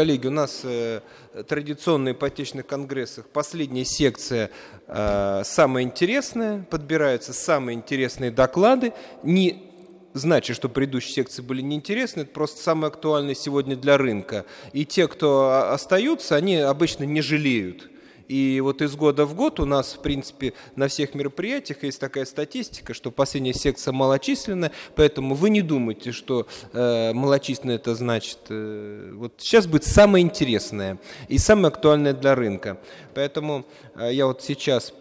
Коллеги, у нас э, традиционно ипотечных конгрессах последняя секция э, самая интересная, подбираются самые интересные доклады. Не значит, что предыдущие секции были неинтересны, это просто самые актуальные сегодня для рынка. И те, кто остаются, они обычно не жалеют и вот из года в год у нас, в принципе, на всех мероприятиях есть такая статистика, что последняя секция малочисленная, поэтому вы не думайте, что э, малочисленная это значит... Э, вот сейчас будет самое интересное и самое актуальное для рынка. Поэтому э, я вот сейчас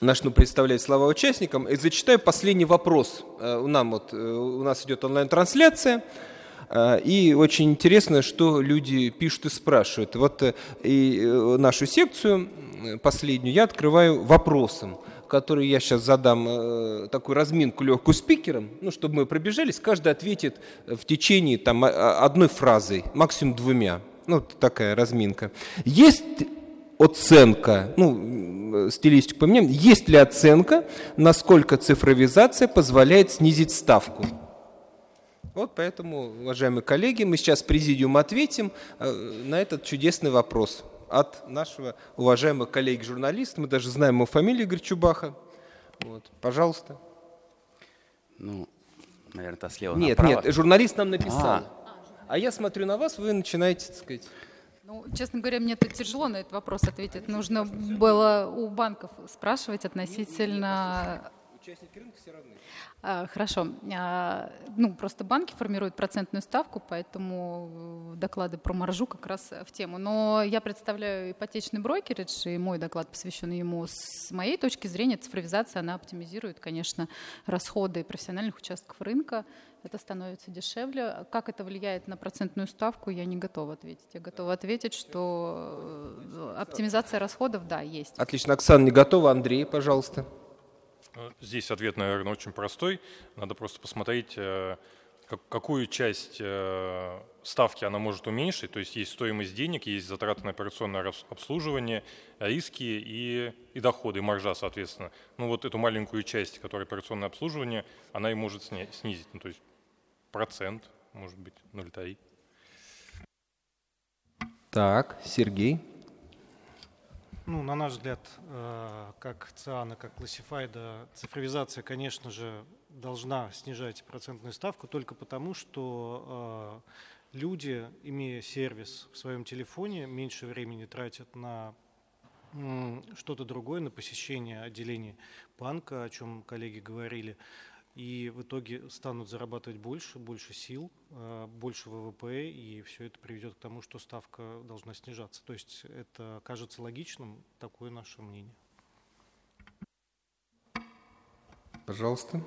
начну представлять слова участникам и зачитаю последний вопрос. Э, нам вот, э, у нас идет онлайн-трансляция. А, и очень интересно, что люди пишут и спрашивают. Вот э, и э, нашу секцию последнюю я открываю вопросом, который я сейчас задам э, такую разминку легкую спикером, ну, чтобы мы пробежались, каждый ответит в течение там, одной фразой, максимум двумя. Ну, такая разминка. Есть оценка, ну, стилистику поменяем, есть ли оценка, насколько цифровизация позволяет снизить ставку? Вот поэтому, уважаемые коллеги, мы сейчас президиум ответим э, на этот чудесный вопрос от нашего уважаемого коллеги-журналиста. Мы даже знаем его фамилию Игорь Чубаха. Вот, пожалуйста. Ну, наверное, это слева Нет, направо. нет, журналист нам написал. А. а я смотрю на вас, вы начинаете, так сказать... Ну, честно говоря, мне тут тяжело на этот вопрос ответить. Нужно было у банков спрашивать относительно... Участники рынка все равны. А, хорошо. А, ну, просто банки формируют процентную ставку, поэтому доклады про маржу как раз в тему. Но я представляю ипотечный брокеридж, и мой доклад посвящен ему. С моей точки зрения, цифровизация, она оптимизирует, конечно, расходы профессиональных участков рынка. Это становится дешевле. Как это влияет на процентную ставку, я не готова ответить. Я готова ответить, что э, оптимизация расходов, да, есть. Отлично. Оксана не готова. Андрей, пожалуйста. Э, здесь ответ, наверное, очень простой. Надо просто посмотреть, э, какую часть э, ставки она может уменьшить. То есть есть стоимость денег, есть затраты на операционное обслуживание, риски и, и доходы, и маржа, соответственно. Ну вот эту маленькую часть, которая операционное обслуживание, она и может снизить. Ну, то есть процент, может быть, 0,3. Так, Сергей. Ну, на наш взгляд, э, как ЦИАНа, как классифайда, цифровизация, конечно же, должна снижать процентную ставку только потому, что э, люди, имея сервис в своем телефоне, меньше времени тратят на что-то другое, на посещение отделений банка, о чем коллеги говорили, и в итоге станут зарабатывать больше, больше сил, э, больше ВВП, и все это приведет к тому, что ставка должна снижаться. То есть это кажется логичным, такое наше мнение. Пожалуйста.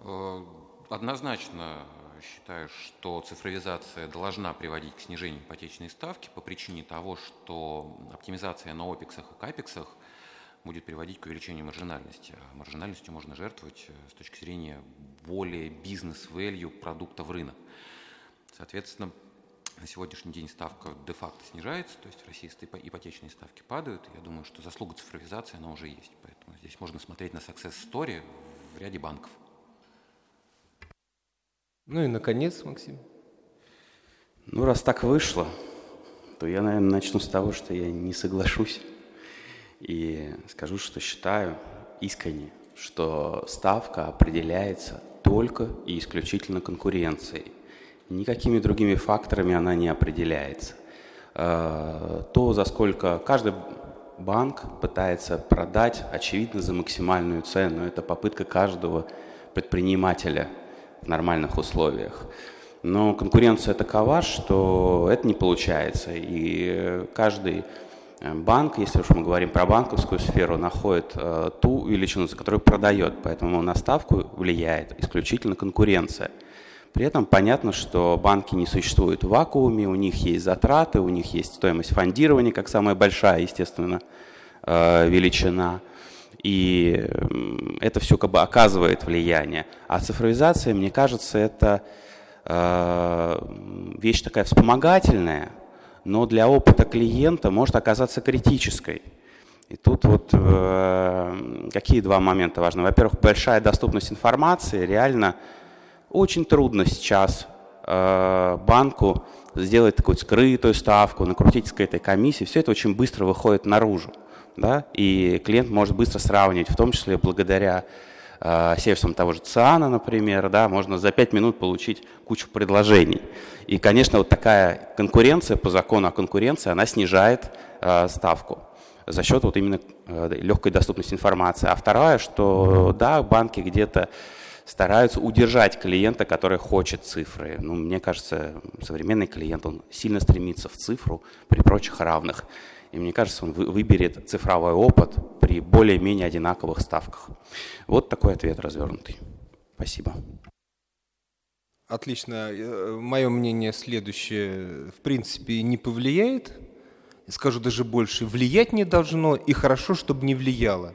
Э, однозначно считаю, что цифровизация должна приводить к снижению ипотечной ставки по причине того, что оптимизация на опексах и капексах – будет приводить к увеличению маржинальности. А маржинальностью можно жертвовать э, с точки зрения более бизнес-value продукта в рынок. Соответственно, на сегодняшний день ставка де-факто снижается, то есть в России ипотечные ставки падают. Я думаю, что заслуга цифровизации, она уже есть. Поэтому здесь можно смотреть на success story в ряде банков. Ну и наконец, Максим. Ну, раз так вышло, то я, наверное, начну с того, что я не соглашусь и скажу, что считаю искренне, что ставка определяется только и исключительно конкуренцией. Никакими другими факторами она не определяется. Э, то, за сколько каждый банк пытается продать, очевидно, за максимальную цену. Это попытка каждого предпринимателя в нормальных условиях. Но конкуренция такова, что это не получается. И каждый банк, если уж мы говорим про банковскую сферу, находит э, ту величину, за которую продает, поэтому на ставку влияет исключительно конкуренция. При этом понятно, что банки не существуют в вакууме, у них есть затраты, у них есть стоимость фондирования, как самая большая, естественно, э, величина. И это все как бы оказывает влияние. А цифровизация, мне кажется, это э, вещь такая вспомогательная, но для опыта клиента может оказаться критической. И тут вот э, какие два момента важны. Во-первых, большая доступность информации. Реально очень трудно сейчас э, банку сделать такую скрытую ставку, накрутить к этой комиссии, все это очень быстро выходит наружу. Да? И клиент может быстро сравнивать, в том числе благодаря э, сервисам того же ЦИАНа, например, да, можно за 5 минут получить кучу предложений. И, конечно, вот такая конкуренция по закону о конкуренции, она снижает э, ставку за счет вот именно э, легкой доступности информации. А второе, что да, банки где-то стараются удержать клиента, который хочет цифры. Ну, мне кажется, современный клиент, он сильно стремится в цифру при прочих равных. И мне кажется, он выберет цифровой опыт при более-менее одинаковых ставках. Вот такой ответ развернутый. Спасибо. Отлично. Э, Мое мнение следующее. В принципе, не повлияет. Скажу даже больше. Влиять не должно, и хорошо, чтобы не влияло.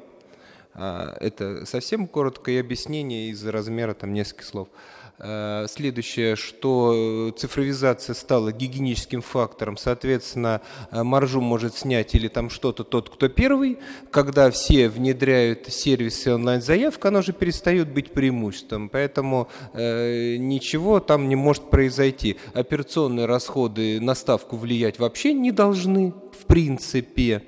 А, это совсем короткое объяснение из-за размера там нескольких слов. А, следующее, что цифровизация стала гигиеническим фактором, соответственно, маржу может снять или там что-то тот, кто первый. Когда все внедряют сервисы онлайн-заявка, оно же перестает быть преимуществом, поэтому э, ничего там не может произойти. Операционные расходы на ставку влиять вообще не должны, в принципе.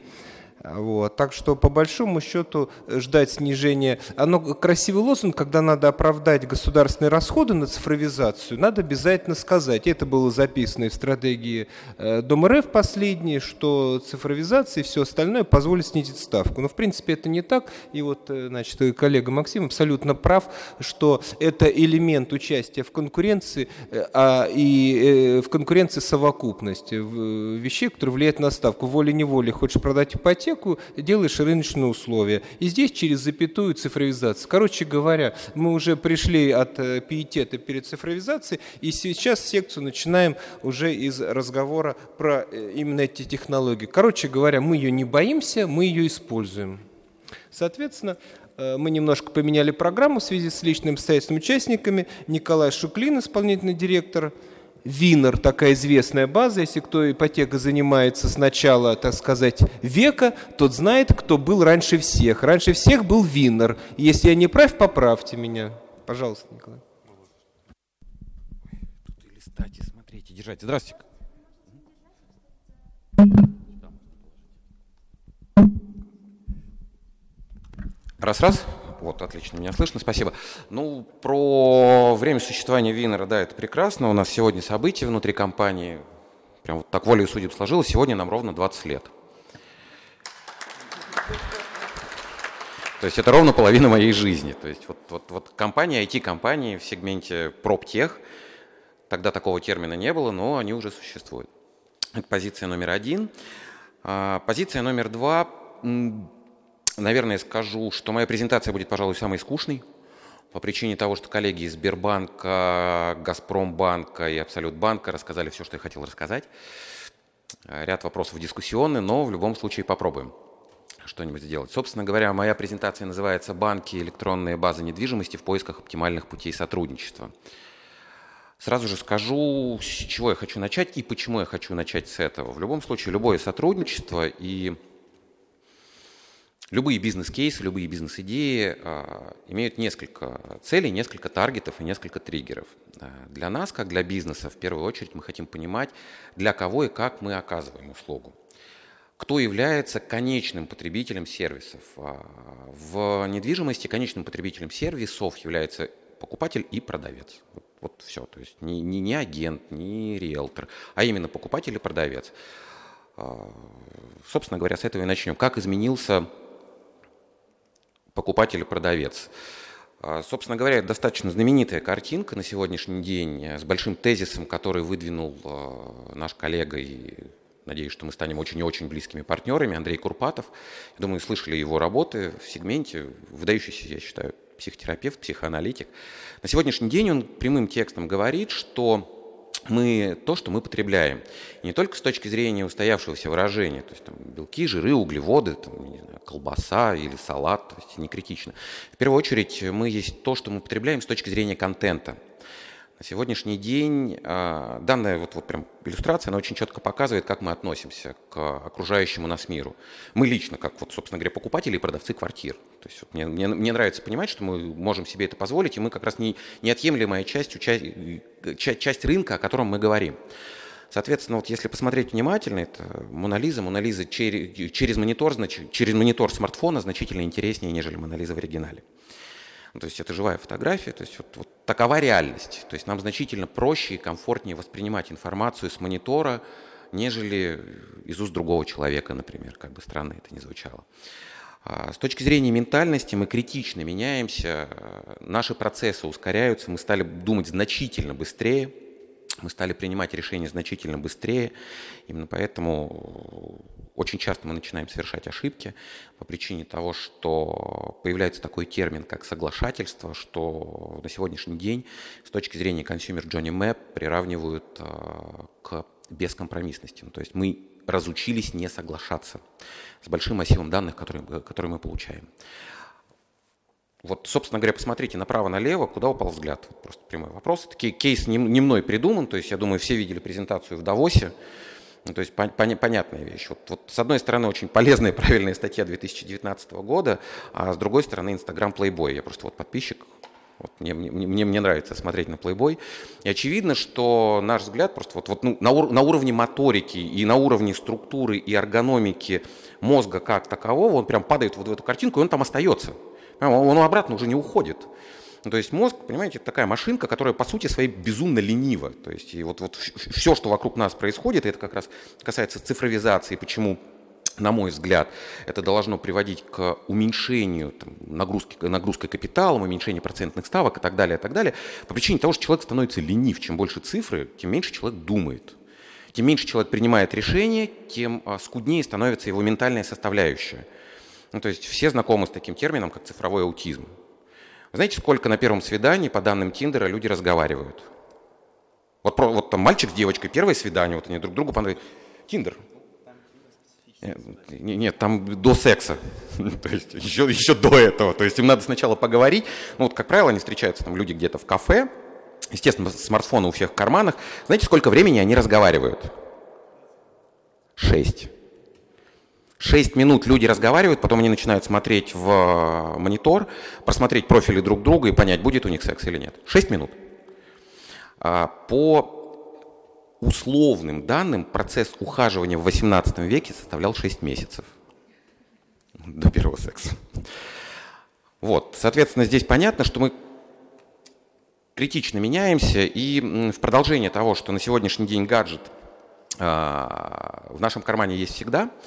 Вот. Так что, по большому счету, ждать снижения... Оно красивый лозунг, когда надо оправдать государственные расходы на цифровизацию, надо обязательно сказать. Это было записано и в стратегии э, Дом РФ последней, что цифровизация и все остальное позволит снизить ставку. Но, в принципе, это не так. И вот, э, значит, коллега Максим абсолютно прав, что это элемент участия в конкуренции, э, а и в конкуренции совокупности вещей, которые влияют на ставку. Волей-неволей хочешь продать ипотеку, ипотеку, делаешь рыночные условия. И здесь через запятую цифровизация. Короче говоря, мы уже пришли от э, пиетета перед цифровизацией, и сейчас секцию начинаем уже из разговора про э, именно эти технологии. Короче говоря, мы ее не боимся, мы ее используем. Соответственно, э, мы немножко поменяли программу в связи с личным обстоятельством участниками. Николай Шуклин, исполнительный директор – Винер, такая известная база, если кто ипотекой занимается с начала, так сказать, века, тот знает, кто был раньше всех. Раньше всех был Винер. Если я не прав, поправьте меня. Пожалуйста, Николай. Тут и листать, и смотреть, и держать. Здравствуйте. Раз-раз. Вот, отлично, меня слышно, спасибо. Ну, про время существования Винера, да, это прекрасно. У нас сегодня события внутри компании, прям вот так волей судеб сложилось, сегодня нам ровно 20 лет. То есть это ровно половина моей жизни. То есть вот, вот, вот компания, IT-компании в сегменте проптех, тогда такого термина не было, но они уже существуют. Это позиция номер один. А, позиция номер два Наверное, скажу, что моя презентация будет, пожалуй, самой скучной, по причине того, что коллеги из Сбербанка, Газпромбанка и Абсолютбанка рассказали все, что я хотел рассказать. Ряд вопросов дискуссионный, но в любом случае попробуем что-нибудь сделать. Собственно говоря, моя презентация называется «Банки. Электронные базы недвижимости в поисках оптимальных путей сотрудничества». Сразу же скажу, с чего я хочу начать и почему я хочу начать с этого. В любом случае, любое сотрудничество и Любые бизнес-кейсы, любые бизнес-идеи э, имеют несколько целей, несколько таргетов и несколько триггеров. Для нас, как для бизнеса, в первую очередь мы хотим понимать, для кого и как мы оказываем услугу. Кто является конечным потребителем сервисов? А, в недвижимости конечным потребителем сервисов является покупатель и продавец. Вот, вот все. То есть не, не, не агент, не риэлтор, а именно покупатель и продавец. А, собственно говоря, с этого и начнем. Как изменился покупатель и продавец. А, собственно говоря, это достаточно знаменитая картинка на сегодняшний день с большим тезисом, который выдвинул э, наш коллега и надеюсь, что мы станем очень и очень близкими партнерами, Андрей Курпатов. Я думаю, слышали его работы в сегменте, выдающийся, я считаю, психотерапевт, психоаналитик. На сегодняшний день он прямым текстом говорит, что мы то, что мы потребляем. И не только с точки зрения устоявшегося выражения, то есть там, белки, жиры, углеводы, там, не знаю, колбаса или салат, то есть не критично. В первую очередь мы есть то, что мы потребляем с точки зрения контента. Сегодняшний день а, данная вот, вот прям иллюстрация, она очень четко показывает, как мы относимся к окружающему нас миру. Мы лично, как, вот, собственно говоря, покупатели и продавцы квартир. То есть вот, мне, мне, мне нравится понимать, что мы можем себе это позволить, и мы как раз не, неотъемлемая часть, часть, часть рынка, о котором мы говорим. Соответственно, вот если посмотреть внимательно, это Монолиза, Монолиза через, через, монитор, через монитор смартфона значительно интереснее, нежели Монолиза в оригинале. Ну, то есть это живая фотография, то есть вот, вот такова реальность. То есть нам значительно проще и комфортнее воспринимать информацию с монитора, нежели из уст другого человека, например, как бы странно это ни звучало. А, с точки зрения ментальности мы критично меняемся, наши процессы ускоряются, мы стали думать значительно быстрее, мы стали принимать решения значительно быстрее. Именно поэтому очень часто мы начинаем совершать ошибки по причине того, что появляется такой термин, как соглашательство, что на сегодняшний день с точки зрения consumer journey map приравнивают а, к бескомпромиссности. То есть мы разучились не соглашаться с большим массивом данных, которые, которые мы получаем. Вот, собственно говоря, посмотрите направо-налево, куда упал взгляд. Просто прямой вопрос. Это кейс не, не мной придуман, то есть я думаю, все видели презентацию в Давосе. Ну, то есть пон, пон, понятная вещь. Вот, вот с одной стороны очень полезная и правильная статья 2019 года, а с другой стороны Инстаграм Playboy. Я просто вот подписчик, вот мне, мне, мне, мне нравится смотреть на Playboy. И очевидно, что наш взгляд просто вот, вот, ну, на, ур, на уровне моторики и на уровне структуры и эргономики мозга как такового, он прям падает вот в эту картинку, и он там остается. Он обратно уже не уходит. Ну, то есть мозг, понимаете, это такая машинка, которая по сути своей безумно ленива. То есть и вот, вот все, что вокруг нас происходит, это как раз касается цифровизации, почему на мой взгляд, это должно приводить к уменьшению там, нагрузки, нагрузкой капиталом, уменьшению процентных ставок и так далее, и так далее, по причине того, что человек становится ленив. Чем больше цифры, тем меньше человек думает. Тем меньше человек принимает решения, тем а, скуднее становится его ментальная составляющая. Ну, то есть все знакомы с таким термином, как цифровой аутизм. Знаете, сколько на первом свидании, по данным Тиндера, люди разговаривают? Вот, вот там мальчик с девочкой, первое свидание, вот они друг другу понравились. Тиндер. Нет, нет, там до секса, то есть еще, еще до этого. То есть им надо сначала поговорить. Ну вот, как правило, они встречаются там люди где-то в кафе, естественно, смартфоны у всех в карманах. Знаете, сколько времени они разговаривают? Шесть. Шесть минут люди разговаривают, потом они начинают смотреть в э, монитор, просмотреть профили друг друга и понять, будет у них секс или нет. Шесть минут. А, по условным данным, процесс ухаживания в XVIII веке составлял 6 месяцев до первого секса. Вот, соответственно, здесь понятно, что мы критично меняемся, и в продолжение того, что на сегодняшний день гаджет а, в нашем кармане есть всегда –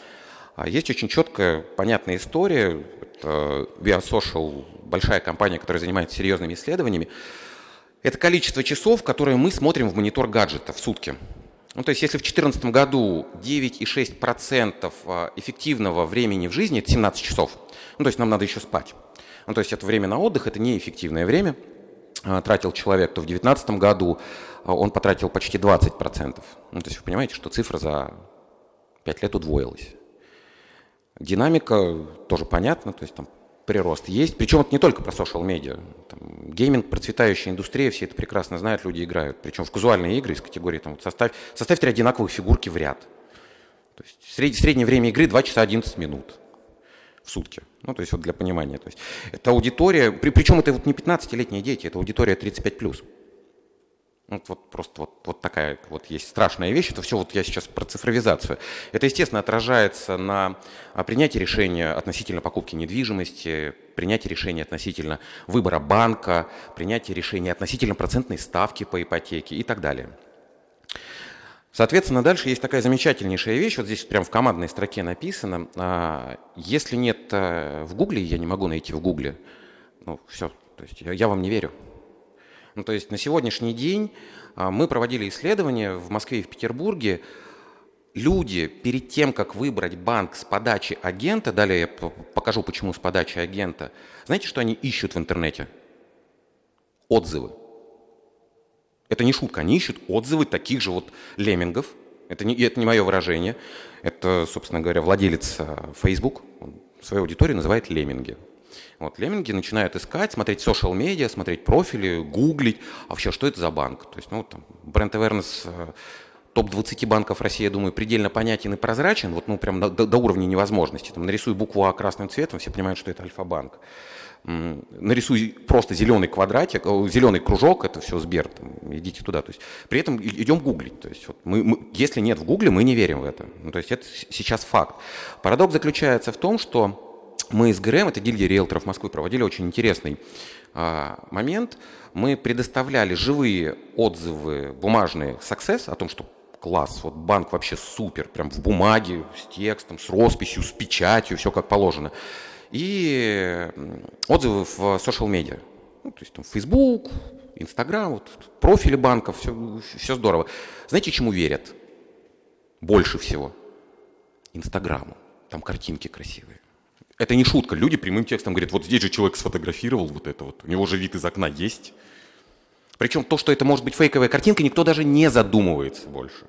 есть очень четкая, понятная история. Это VR Social, большая компания, которая занимается серьезными исследованиями. Это количество часов, которые мы смотрим в монитор гаджета в сутки. Ну, то есть если в 2014 году 9,6% а, эффективного времени в жизни – это 17 часов, ну, то есть нам надо еще спать. Ну, то есть это время на отдых, это неэффективное время. А, тратил человек, то в 2019 году он потратил почти 20%. Ну, то есть вы понимаете, что цифра за 5 лет удвоилась. Динамика тоже понятна, то есть там прирост есть. Причем это не только про social медиа. гейминг, процветающая индустрия, все это прекрасно знают, люди играют. Причем в казуальные игры из категории там, вот составь, составь три одинаковых фигурки в ряд. То есть сред, среднее время игры 2 часа 11 минут в сутки. Ну, то есть вот для понимания. То есть это аудитория, при, причем это вот не 15-летние дети, это аудитория 35+. Вот, вот просто вот, вот такая вот есть страшная вещь. Это все вот я сейчас про цифровизацию. Это, естественно, отражается на а, принятии решения относительно покупки недвижимости, принятии решения относительно выбора банка, принятии решения относительно процентной ставки по ипотеке и так далее. Соответственно, дальше есть такая замечательнейшая вещь, вот здесь прям в командной строке написано, а, если нет э, в Гугле, я не могу найти в Гугле, ну все, то есть я вам не верю, ну, то есть на сегодняшний день а, мы проводили исследования в Москве и в Петербурге. Люди перед тем, как выбрать банк с подачи агента, далее я покажу, почему с подачи агента, знаете, что они ищут в интернете? Отзывы. Это не шутка, они ищут отзывы таких же вот леммингов. Это не, это не мое выражение. Это, собственно говоря, владелец а, Facebook, свою аудиторию называет лемминги. Вот, лемминги начинают искать, смотреть social медиа, смотреть профили, гуглить, а вообще, что это за банк? То есть, ну, там, бренд awareness э, топ-20 банков России, я думаю, предельно понятен и прозрачен, вот, ну, прям до, до уровня невозможности. Там, нарисуй букву А красным цветом, все понимают, что это Альфа-банк. нарисуй просто зеленый квадратик, зеленый кружок, это все Сбер, там, идите туда. То есть, при этом идем гуглить. То есть, вот мы, мы, если нет в Гугле, мы не верим в это. Ну, то есть это сейчас факт. Парадокс заключается в том, что мы с ГРМ, это гильдия риэлторов Москвы, проводили очень интересный а, момент. Мы предоставляли живые отзывы бумажные Success о том, что класс, вот банк вообще супер, прям в бумаге, с текстом, с росписью, с печатью, все как положено и отзывы в social медиа. Ну, то есть там Facebook, Instagram, вот, профили банков, все, все здорово. Знаете, чему верят? Больше всего. Инстаграму. Там картинки красивые. Это не шутка. Люди прямым текстом говорят, вот здесь же человек сфотографировал вот это вот, у него же вид из окна есть. Причем то, что это может быть фейковая картинка, никто даже не задумывается больше.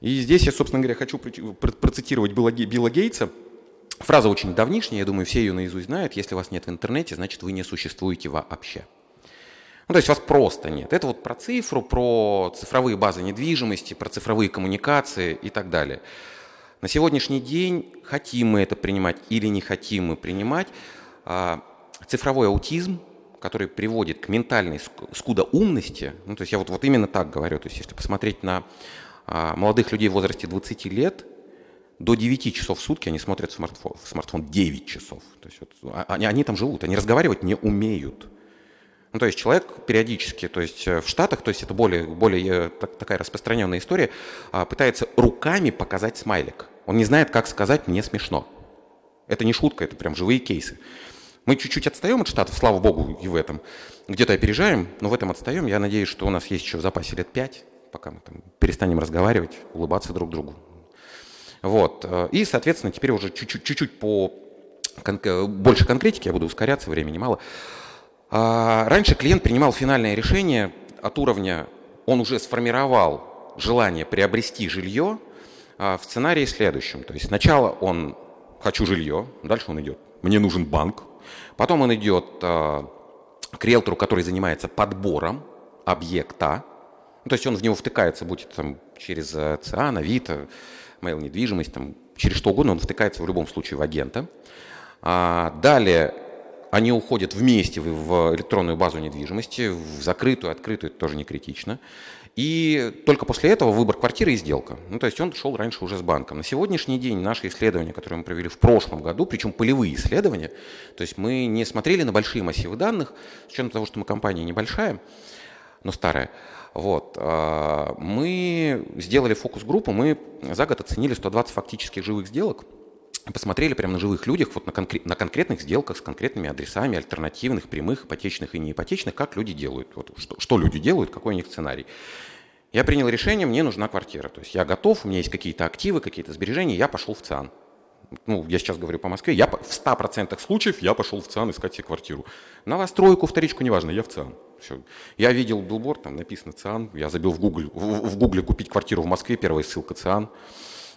И здесь я, собственно говоря, хочу процитировать Билла Гейтса – Фраза очень давнишняя, я думаю, все ее наизусть знают. Если вас нет в интернете, значит, вы не существуете вообще. Ну, то есть вас просто нет. Это вот про цифру, про цифровые базы недвижимости, про цифровые коммуникации и так далее. На сегодняшний день, хотим мы это принимать или не хотим мы принимать, а, цифровой аутизм, который приводит к ментальной скудоумности, ну, то есть я вот, вот именно так говорю, то есть если посмотреть на а, молодых людей в возрасте 20 лет, до 9 часов в сутки они смотрят смартфон, смартфон 9 часов. То есть вот, а, они, они там живут, они разговаривать не умеют. Ну, то есть человек периодически, то есть э, в Штатах, то есть это более, более так, такая распространенная история, а, пытается руками показать смайлик. Он не знает, как сказать «мне смешно». Это не шутка, это прям живые кейсы. Мы чуть-чуть отстаем от Штатов, слава богу, и в этом. Где-то опережаем, но в этом отстаем. Я надеюсь, что у нас есть еще в запасе лет пять, пока мы там перестанем разговаривать, улыбаться друг другу. Вот. И, соответственно, теперь уже чуть-чуть по больше конкретики, я буду ускоряться, времени мало. А, раньше клиент принимал финальное решение от уровня, он уже сформировал желание приобрести жилье а, в сценарии следующем. То есть сначала он «хочу жилье», дальше он идет «мне нужен банк», потом он идет а, к риэлтору, который занимается подбором объекта, ну, то есть он в него втыкается, будь это там через ЦИАН, Авито, mail недвижимость, там, через что угодно, он втыкается в любом случае в агента. А, далее они уходят вместе в, электронную базу недвижимости, в закрытую, открытую, это тоже не критично. И только после этого выбор квартиры и сделка. Ну, то есть он шел раньше уже с банком. На сегодняшний день наши исследования, которые мы провели в прошлом году, причем полевые исследования, то есть мы не смотрели на большие массивы данных, с учетом того, что мы компания небольшая, но старая, вот. А, мы сделали фокус-группу, мы за год оценили 120 фактических живых сделок, посмотрели прямо на живых людях, вот на, конкрет, на конкретных сделках с конкретными адресами альтернативных, прямых, ипотечных и неипотечных, как люди делают, вот, что, что люди делают, какой у них сценарий. Я принял решение, мне нужна квартира. То есть я готов, у меня есть какие-то активы, какие-то сбережения, я пошел в ЦИАН. Ну, я сейчас говорю по Москве, я в 100% случаев я пошел в ЦИАН искать себе квартиру. Новостройку, вторичку, неважно, я в ЦИАН. Все. Я видел билборд, там написано ЦИАН, я забил в Гугле, в, в Гугле купить квартиру в Москве, первая ссылка ЦИАН.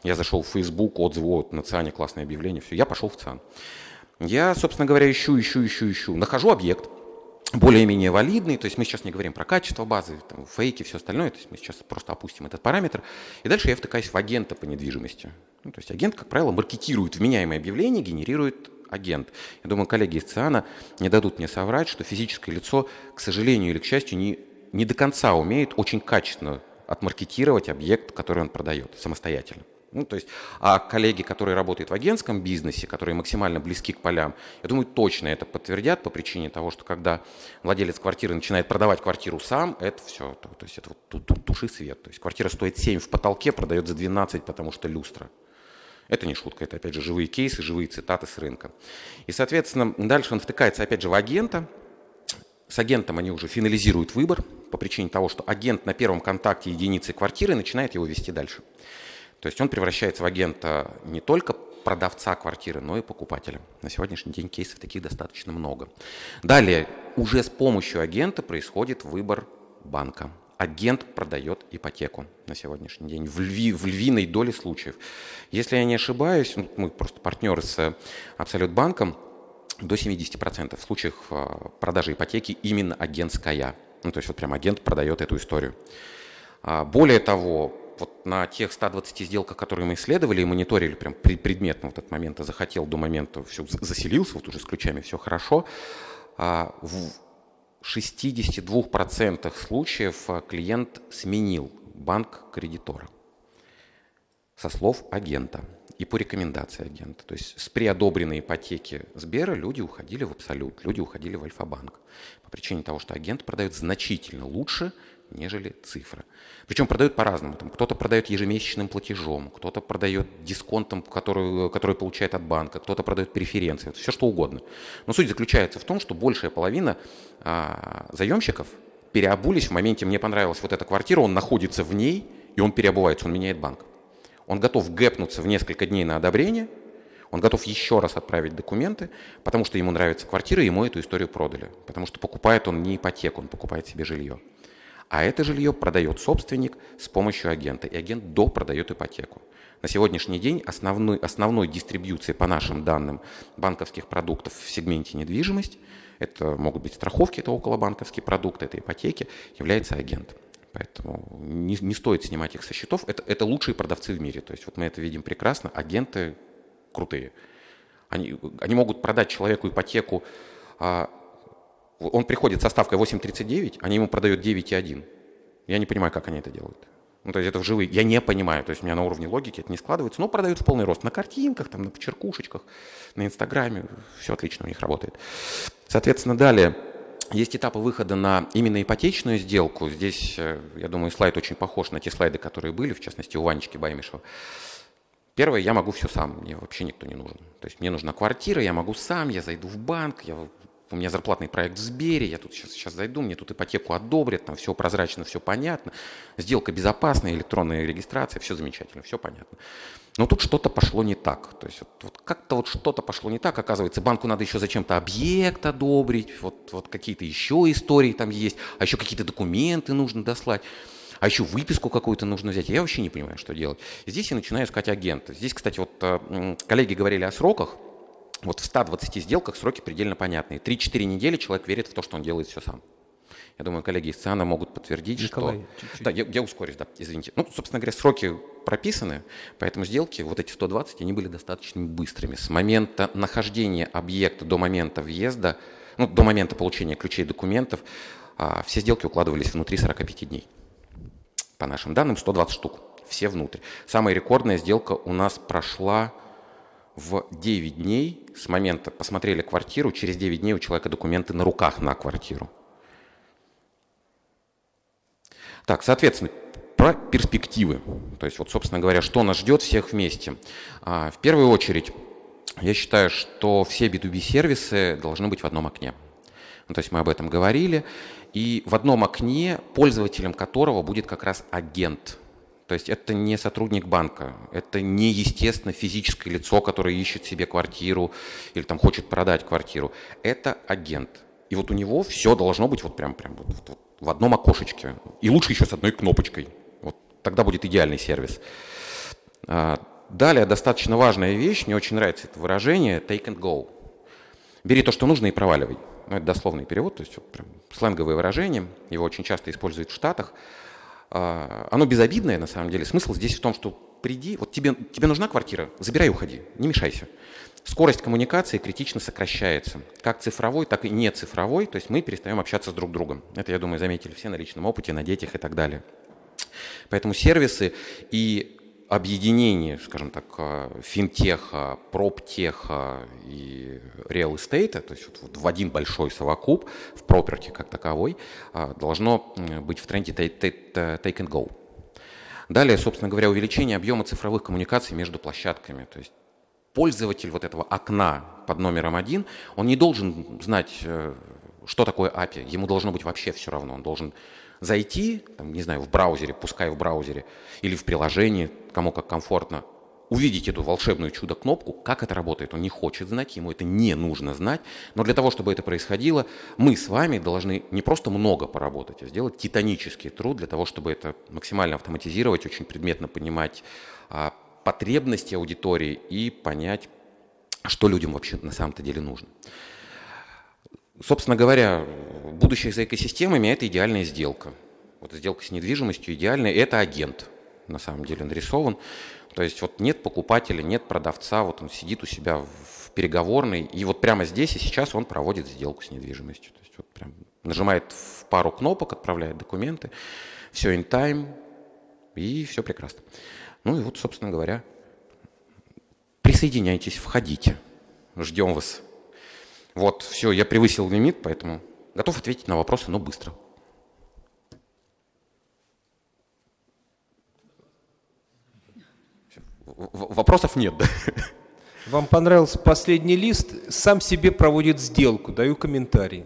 Я зашел в Facebook, отзывы вот, на ЦИАНе, классное объявление, все, я пошел в ЦИАН. Я, собственно говоря, ищу, ищу, ищу, ищу. Нахожу объект, более-менее валидный, то есть мы сейчас не говорим про качество базы, там, фейки, все остальное, то есть мы сейчас просто опустим этот параметр, и дальше я втыкаюсь в агента по недвижимости. Ну, то есть агент, как правило, маркетирует вменяемые объявления, генерирует агент. Я думаю, коллеги из ЦИАНа не дадут мне соврать, что физическое лицо, к сожалению или к счастью, не, не до конца умеет очень качественно отмаркетировать объект, который он продает самостоятельно. Ну, то есть, а коллеги, которые работают в агентском бизнесе, которые максимально близки к полям, я думаю, точно это подтвердят по причине того, что когда владелец квартиры начинает продавать квартиру сам, это все, то, то есть это вот туши свет. То есть квартира стоит 7 в потолке, продает за 12, потому что люстра. Это не шутка, это опять же живые кейсы, живые цитаты с рынка. И, соответственно, дальше он втыкается опять же в агента. С агентом они уже финализируют выбор по причине того, что агент на первом контакте единицы квартиры начинает его вести дальше. То есть он превращается в агента не только продавца квартиры, но и покупателя. На сегодняшний день кейсов таких достаточно много. Далее, уже с помощью агента происходит выбор банка агент продает ипотеку на сегодняшний день в, льви, в львиной доле случаев. Если я не ошибаюсь, ну, мы просто партнеры с Абсолют банком, до 70% в случаях а, продажи ипотеки именно агентская. Ну, то есть вот прям агент продает эту историю. А, более того, вот на тех 120 сделках, которые мы исследовали и мониторили прям предметно вот этот момент, захотел до момента, все заселился, вот уже с ключами все хорошо, а, в 62% случаев а, клиент сменил банк кредитора со слов агента и по рекомендации агента. То есть с преодобренной ипотеки Сбера люди уходили в Абсолют, люди уходили в Альфа-банк по причине того, что агент продает значительно лучше, нежели цифра. Причем продают по-разному. Там кто-то продает ежемесячным платежом, кто-то продает дисконтом, который, который получает от банка, кто-то продает преференции, все что угодно. Но суть заключается в том, что большая половина а, заемщиков переобулись в моменте «мне понравилась вот эта квартира», он находится в ней, и он переобувается, он меняет банк. Он готов гэпнуться в несколько дней на одобрение, он готов еще раз отправить документы, потому что ему нравится квартира, ему эту историю продали. Потому что покупает он не ипотеку, он покупает себе жилье. А это жилье продает собственник с помощью агента, и агент допродает ипотеку. На сегодняшний день основной, основной дистрибьюцией по нашим данным банковских продуктов в сегменте недвижимость, это могут быть страховки, это околобанковские продукты, это ипотеки, является агент. Поэтому не, не стоит снимать их со счетов. Это, это лучшие продавцы в мире. То есть вот мы это видим прекрасно. Агенты крутые. Они, они могут продать человеку ипотеку а, он приходит со ставкой 8.39, они ему продают 9.1. Я не понимаю, как они это делают. Ну, то есть это вживые. Я не понимаю, то есть у меня на уровне логики это не складывается, но продают в полный рост на картинках, там, на почеркушечках, на Инстаграме, все отлично у них работает. Соответственно, далее есть этапы выхода на именно ипотечную сделку. Здесь, э, я думаю, слайд очень похож на те слайды, которые были, в частности, у Ванечки Баймишева. Первое, я могу все сам, мне вообще никто не нужен. То есть мне нужна квартира, я могу сам, я зайду в банк, я у меня зарплатный проект в Сбере, я тут сейчас, сейчас зайду, мне тут ипотеку одобрят, там все прозрачно, все понятно, сделка безопасная, электронная регистрация, все замечательно, все понятно. Но тут что-то пошло не так. То есть вот, вот как-то вот что-то пошло не так. Оказывается, банку надо еще зачем-то объект одобрить, вот, вот какие-то еще истории там есть, а еще какие-то документы нужно дослать а еще выписку какую-то нужно взять. Я вообще не понимаю, что делать. Здесь я начинаю искать агента. Здесь, кстати, вот э, коллеги говорили о сроках. Вот в 120 сделках сроки предельно понятные. 3-4 недели человек верит в то, что он делает все сам. Я думаю, коллеги из ЦИАНа могут подтвердить, Николай, что... Чуть-чуть. Да, я, я ускорюсь, да, извините. Ну, собственно говоря, сроки прописаны, поэтому сделки, вот эти 120, они были достаточно быстрыми. С момента нахождения объекта до момента въезда, ну, до момента получения ключей документов, а, все сделки укладывались внутри 45 дней. По нашим данным, 120 штук. Все внутрь. Самая рекордная сделка у нас прошла в 9 дней с момента посмотрели квартиру, через 9 дней у человека документы на руках на квартиру. Так, соответственно, про перспективы. То есть, вот, собственно говоря, что нас ждет всех вместе. А, в первую очередь, я считаю, что все B2B-сервисы должны быть в одном окне. Ну, то есть мы об этом говорили. И в одном окне, пользователем которого будет как раз агент – то есть это не сотрудник банка, это не естественно физическое лицо, которое ищет себе квартиру или там хочет продать квартиру. Это агент. И вот у него все должно быть вот прям, прям вот, вот, вот в одном окошечке. И лучше еще с одной кнопочкой. Вот тогда будет идеальный сервис. А, далее достаточно важная вещь, мне очень нравится это выражение take and go. Бери то, что нужно, и проваливай. Ну, это дословный перевод, то есть вот прям сленговое выражение. Его очень часто используют в Штатах. А, оно безобидное на самом деле. Смысл здесь в том, что приди, вот тебе, тебе нужна квартира, забирай и уходи, не мешайся. Скорость коммуникации критично сокращается, как цифровой, так и не цифровой, то есть мы перестаем общаться с друг другом. Это, я думаю, заметили все на личном опыте, на детях и так далее. Поэтому сервисы и объединение, скажем так, э, финтеха, проптеха и реал эстейта, то есть вот в один большой совокуп, в проперти как таковой, э, должно быть в тренде take and go. Далее, собственно говоря, увеличение объема цифровых коммуникаций между площадками. То есть пользователь вот этого окна под номером один, он не должен знать, э, что такое API. Ему должно быть вообще все равно. Он должен зайти, там, не знаю, в браузере, пускай в браузере, или в приложении, кому как комфортно, увидеть эту волшебную чудо-кнопку, как это работает. Он не хочет знать, ему это не нужно знать. Но для того, чтобы это происходило, мы с вами должны не просто много поработать, а сделать титанический труд для того, чтобы это максимально автоматизировать, очень предметно понимать а, потребности аудитории и понять, что людям вообще на самом-то деле нужно. Собственно говоря, будущее за экосистемами – это идеальная сделка. Вот сделка с недвижимостью идеальная – это агент. на самом деле нарисован. То есть вот нет покупателя, нет продавца, вот он сидит у себя в переговорной, и вот прямо здесь и сейчас он проводит сделку с недвижимостью. То есть вот прям нажимает в пару кнопок, отправляет документы, все in time, и все прекрасно. Ну и вот, собственно говоря, присоединяйтесь, входите. Ждем вас. Вот, все, я превысил лимит, поэтому готов ответить на вопросы, но быстро. Вопросов нет, да? Вам понравился последний лист, сам себе проводит сделку, даю комментарий.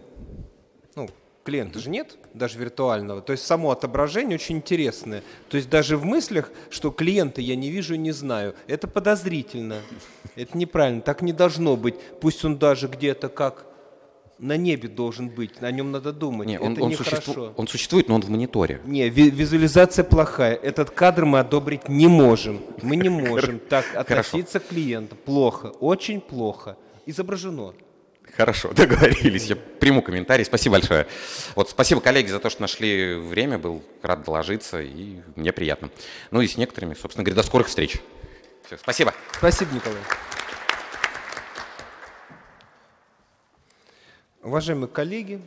Клиента же нет, даже виртуального. То есть само отображение очень интересное. То есть даже в мыслях, что клиента я не вижу, не знаю, это подозрительно. Это неправильно, так не должно быть. Пусть он даже где-то как на небе должен быть, о нем надо думать. Не, он, это он, существу, он существует, но он в мониторе. Не, визуализация плохая. Этот кадр мы одобрить не можем. Мы не можем так относиться к клиенту. Плохо, очень плохо. Изображено. Хорошо, договорились. Я приму комментарий. Спасибо большое. Вот, спасибо, коллеги, за то, что нашли время. Был рад доложиться, и мне приятно. Ну и с некоторыми, собственно говоря, до скорых встреч. Все, спасибо. Спасибо, Николай. Уважаемые коллеги,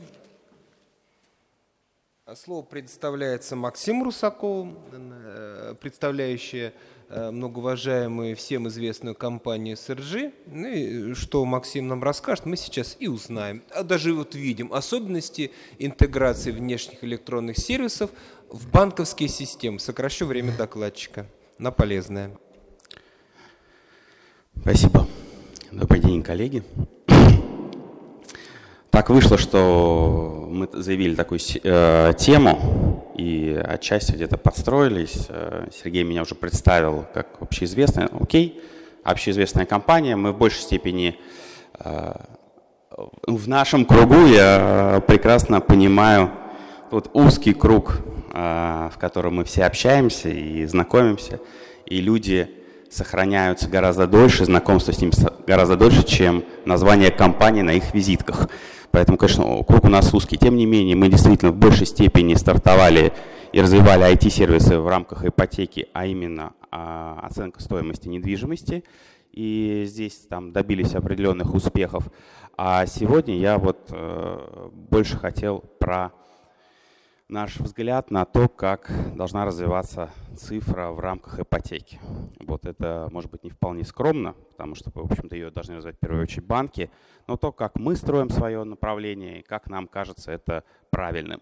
слово предоставляется Максиму Русакову, э, представляющий э, многоуважаемую всем известную компанию СРЖ. Ну и что Максим нам расскажет, мы сейчас и узнаем. А даже вот видим особенности интеграции внешних электронных сервисов в банковские системы. Сокращу время докладчика на полезное. Спасибо. Добрый день, коллеги. Так вышло, что мы заявили такую э, тему и отчасти где-то подстроились. Э, Сергей меня уже представил как общеизвестная. Окей, общеизвестная компания. Мы в большей степени э, в нашем кругу, я прекрасно понимаю, вот узкий круг, э, в котором мы все общаемся и знакомимся, и люди сохраняются гораздо дольше, знакомство с ним гораздо дольше, чем название компании на их визитках. Поэтому, конечно, круг у нас узкий. Тем не менее, мы действительно в большей степени стартовали и развивали IT-сервисы в рамках ипотеки, а именно а, оценка стоимости недвижимости. И здесь там добились определенных успехов. А сегодня я вот э, больше хотел про наш взгляд на то, как должна развиваться цифра в рамках ипотеки. Вот это, может быть, не вполне скромно, потому что, в общем-то, ее должны развивать в первую очередь банки, но то, как мы строим свое направление и как нам кажется это правильным.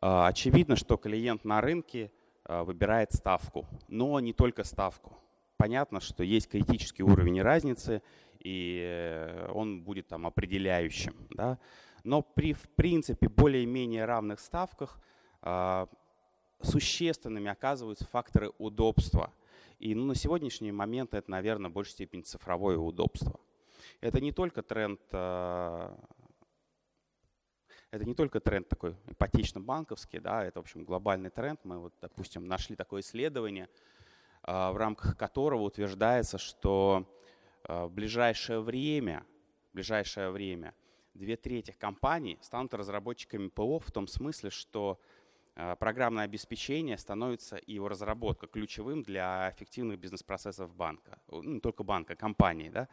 А, очевидно, что клиент на рынке а, выбирает ставку, но не только ставку. Понятно, что есть критический уровень разницы, и э, он будет там определяющим. Да? Но при, в принципе, более-менее равных ставках э, существенными оказываются факторы удобства. И ну, на сегодняшний момент это, наверное, в большей степени цифровое удобство. Это не только тренд, э, это не только тренд такой ипотечно-банковский, да, это, в общем, глобальный тренд. Мы, вот, допустим, нашли такое исследование, э, в рамках которого утверждается, что в ближайшее время, в ближайшее время – две трети компаний станут разработчиками ПО в том смысле, что э, программное обеспечение становится и его разработка ключевым для эффективных бизнес-процессов банка. Ну, не только банка, компании. Да?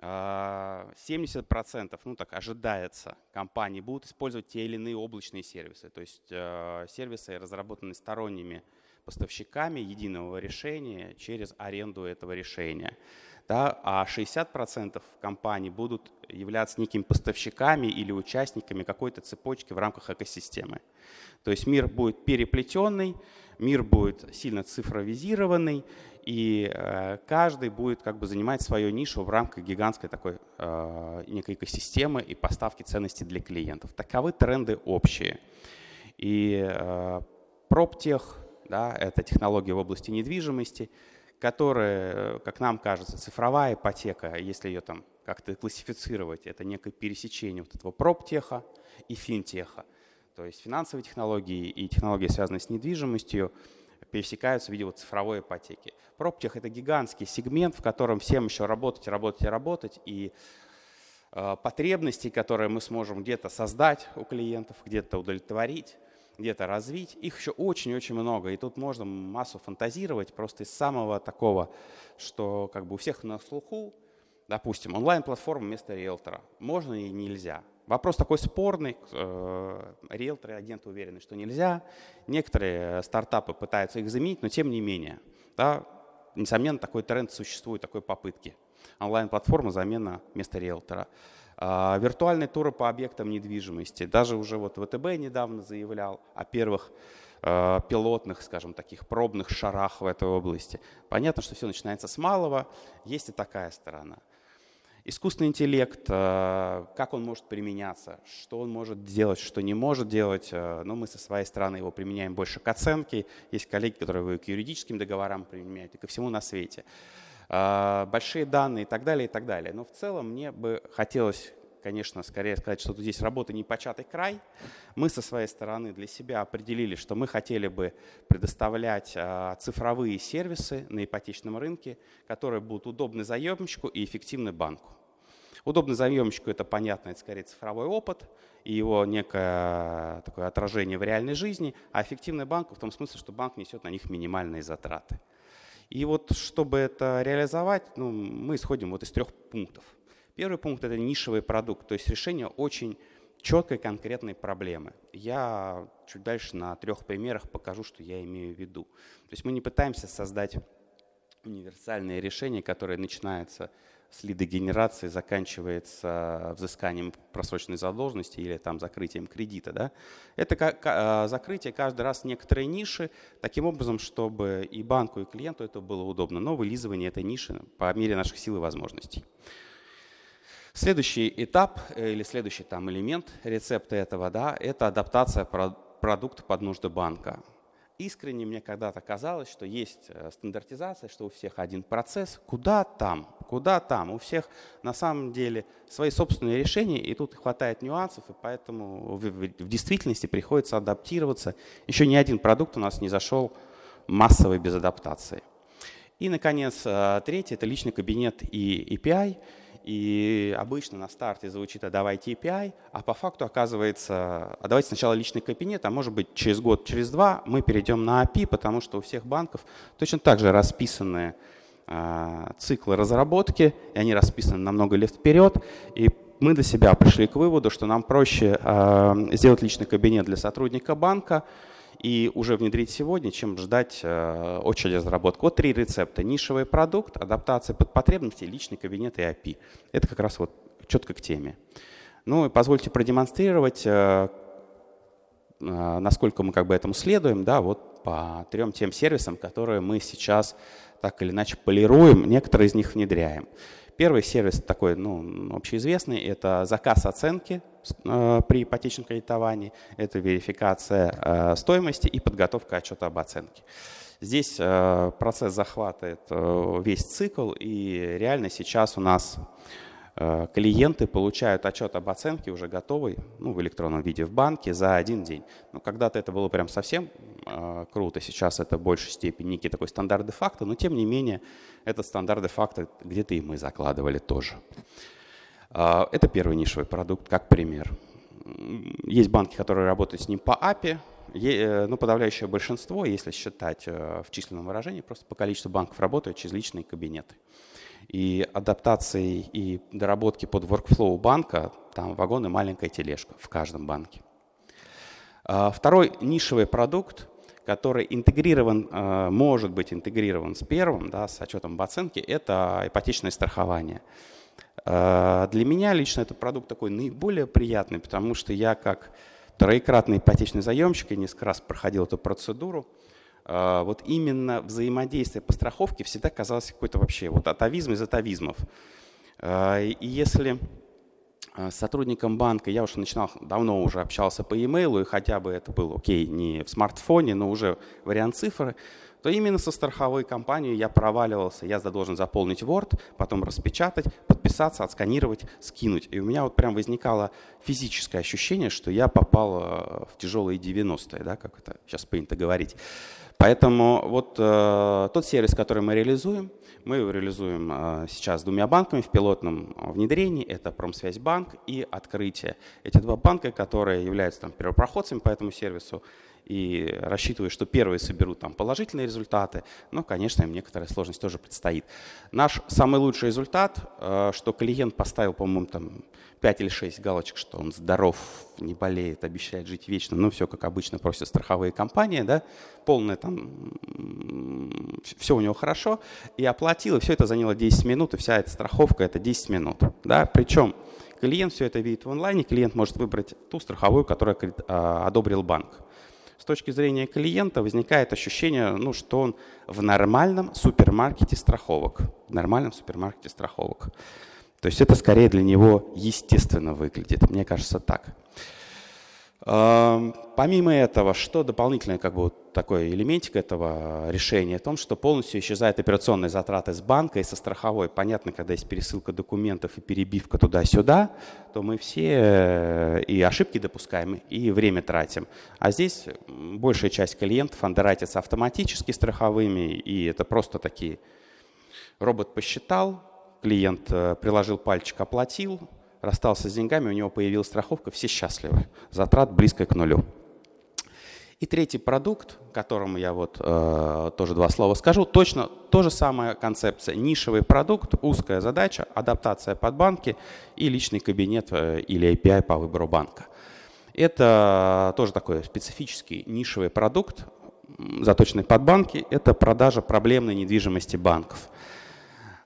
70% а, ну, так, ожидается компании будут использовать те или иные облачные сервисы, то есть э, сервисы, разработанные сторонними поставщиками единого решения через аренду этого решения да, а 60% компаний будут являться некими поставщиками или участниками какой-то цепочки в рамках экосистемы. То есть мир будет переплетенный, мир будет сильно цифровизированный, и э, каждый будет как бы занимать свою нишу в рамках гигантской такой э, некой экосистемы и поставки ценностей для клиентов. Таковы тренды общие. И э, PropTech, да, это технология в области недвижимости – которая, как нам кажется, цифровая ипотека, если ее там как-то классифицировать, это некое пересечение вот этого проптеха и финтеха. То есть финансовые технологии и технологии, связанные с недвижимостью, пересекаются в виде вот цифровой ипотеки. Проптех – это гигантский сегмент, в котором всем еще работать, работать и работать, и э, потребности, которые мы сможем где-то создать у клиентов, где-то удовлетворить, где-то развить. Их еще очень-очень много, и тут можно массу фантазировать просто из самого такого, что как бы у всех на слуху, допустим, онлайн-платформа вместо риэлтора. Можно и нельзя. Вопрос такой спорный. Э, риэлторы, агенты уверены, что нельзя. Некоторые стартапы пытаются их заменить, но тем не менее. Да, несомненно, такой тренд существует, такой попытки. Онлайн-платформа замена вместо риэлтора. А, виртуальные туры по объектам недвижимости. Даже уже вот ВТБ недавно заявлял о первых а, пилотных, скажем, таких пробных шарах в этой области. Понятно, что все начинается с малого, есть и такая сторона. Искусственный интеллект, а, как он может применяться, что он может делать, что не может делать. Ну, мы со своей стороны его применяем больше к оценке. Есть коллеги, которые его к юридическим договорам применяют и ко всему на свете. А, большие данные и так далее, и так далее. Но в целом мне бы хотелось конечно, скорее сказать, что здесь работа не початый край. Мы со своей стороны для себя определили, что мы хотели бы предоставлять а, цифровые сервисы на ипотечном рынке, которые будут удобны заемщику и эффективны банку. Удобно заемщику это понятно, это скорее цифровой опыт и его некое такое отражение в реальной жизни, а эффективный банку в том смысле, что банк несет на них минимальные затраты. И вот чтобы это реализовать, ну, мы исходим вот из трех пунктов. Первый пункт – это нишевый продукт, то есть решение очень четкой конкретной проблемы. Я чуть дальше на трех примерах покажу, что я имею в виду. То есть мы не пытаемся создать универсальное решение, которое начинается с лидогенерации заканчивается взысканием просроченной задолженности или там закрытием кредита. Да? Это а, закрытие каждый раз некоторой ниши, таким образом, чтобы и банку, и клиенту это было удобно, но вылизывание этой ниши по мере наших сил и возможностей. Следующий этап э, или следующий там элемент рецепта этого, да, это адаптация продукта под нужды банка искренне мне когда-то казалось, что есть э, стандартизация, что у всех один процесс. Куда там? Куда там? У всех на самом деле свои собственные решения, и тут хватает нюансов, и поэтому в, действительности приходится адаптироваться. Еще ни один продукт у нас не зашел массовый без адаптации. И, наконец, э, третий – это личный кабинет и API – и обычно на старте звучит «а давайте API», а по факту оказывается «а давайте сначала личный кабинет, а может быть через год, через два мы перейдем на API, потому что у всех банков точно так же расписаны э, циклы разработки, и они расписаны на много лет вперед, и мы для себя пришли к выводу, что нам проще э, сделать личный кабинет для сотрудника банка, и уже внедрить сегодня, чем ждать э, очереди разработки. Вот три рецепта. Нишевый продукт, адаптация под потребности, личный кабинет и API. Это как раз вот четко к теме. Ну и позвольте продемонстрировать, э, э, насколько мы как бы этому следуем, да, вот по трем тем сервисам, которые мы сейчас так или иначе полируем, некоторые из них внедряем. Первый сервис такой, ну, общеизвестный, это заказ оценки э, при ипотечном кредитовании, это верификация э, стоимости и подготовка отчета об оценке. Здесь э, процесс захватывает весь цикл, и реально сейчас у нас клиенты получают отчет об оценке уже готовый, ну, в электронном виде в банке за один день. Но когда-то это было прям совсем э, круто, сейчас это в большей степени некий такой стандарт де-факто, но тем не менее этот стандарт де-факто где-то и мы закладывали тоже. Э, это первый нишевый продукт, как пример. Есть банки, которые работают с ним по API, э, но подавляющее большинство, если считать в численном выражении, просто по количеству банков работают через личные кабинеты и адаптации и доработки под workflow банка, там вагон и маленькая тележка в каждом банке. А, второй нишевый продукт, который интегрирован, а, может быть интегрирован с первым, да, с отчетом об оценке, это ипотечное страхование. А, для меня лично этот продукт такой наиболее приятный, потому что я как троекратный ипотечный заемщик, я несколько раз проходил эту процедуру, вот именно взаимодействие по страховке всегда казалось какой-то вообще вот атовизм из атовизмов. А, и если а, с сотрудником банка, я уже начинал, давно уже общался по e-mail, и хотя бы это был, окей, не в смартфоне, но уже вариант цифры, то именно со страховой компанией я проваливался. Я должен заполнить Word, потом распечатать, подписаться, отсканировать, скинуть. И у меня вот прям возникало физическое ощущение, что я попал в тяжелые 90-е, да, как это сейчас принято говорить. Поэтому вот э, тот сервис, который мы реализуем, мы его реализуем э, сейчас двумя банками в пилотном внедрении. Это Промсвязьбанк и Открытие. Эти два банка, которые являются там, первопроходцами по этому сервису, и рассчитываю, что первые соберут там положительные результаты, но, конечно, им некоторая сложность тоже предстоит. Наш самый лучший результат, э, что клиент поставил, по-моему, там 5 или 6 галочек, что он здоров, не болеет, обещает жить вечно, ну, все как обычно просят страховые компании, да, полное там, все у него хорошо, и оплатил, и все это заняло 10 минут, и вся эта страховка это 10 минут, да, причем клиент все это видит в онлайне, клиент может выбрать ту страховую, которую а, одобрил банк точки зрения клиента возникает ощущение, ну, что он в нормальном супермаркете страховок. В нормальном супермаркете страховок. То есть это скорее для него естественно выглядит. Мне кажется так. Помимо этого, что дополнительное, как бы такой элементик этого решения, в том, что полностью исчезают операционные затраты с банка и со страховой. Понятно, когда есть пересылка документов и перебивка туда-сюда, то мы все э, и ошибки допускаем, и время тратим. А здесь большая часть клиентов андеррайтится автоматически страховыми, и это просто такие робот посчитал, клиент э, приложил пальчик, оплатил, расстался с деньгами, у него появилась страховка, все счастливы. Затрат близко к нулю. И третий продукт, которому я вот э, тоже два слова скажу, точно то же самая концепция. Нишевый продукт, узкая задача, адаптация под банки и личный кабинет э, или API по выбору банка. Это тоже такой специфический нишевый продукт, заточенный под банки. Это продажа проблемной недвижимости банков.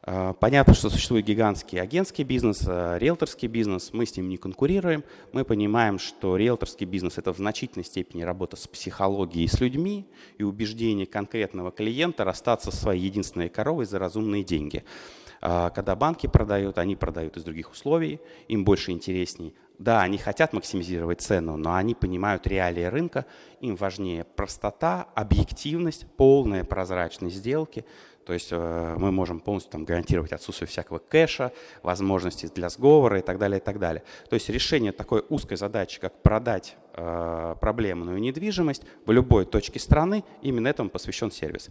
А, понятно, что существует гигантский агентский бизнес, а, риэлторский бизнес, мы с ним не конкурируем. Мы понимаем, что риэлторский бизнес – это в значительной степени работа с психологией, с людьми и убеждение конкретного клиента расстаться со своей единственной коровой за разумные деньги. А, когда банки продают, они продают из других условий, им больше интересней. Да, они хотят максимизировать цену, но они понимают реалии рынка, им важнее простота, объективность, полная прозрачность сделки – то есть э, мы можем полностью там, гарантировать отсутствие всякого кэша, возможности для сговора и так далее, и так далее. То есть решение такой узкой задачи, как продать э, проблемную недвижимость в любой точке страны, именно этому посвящен сервис.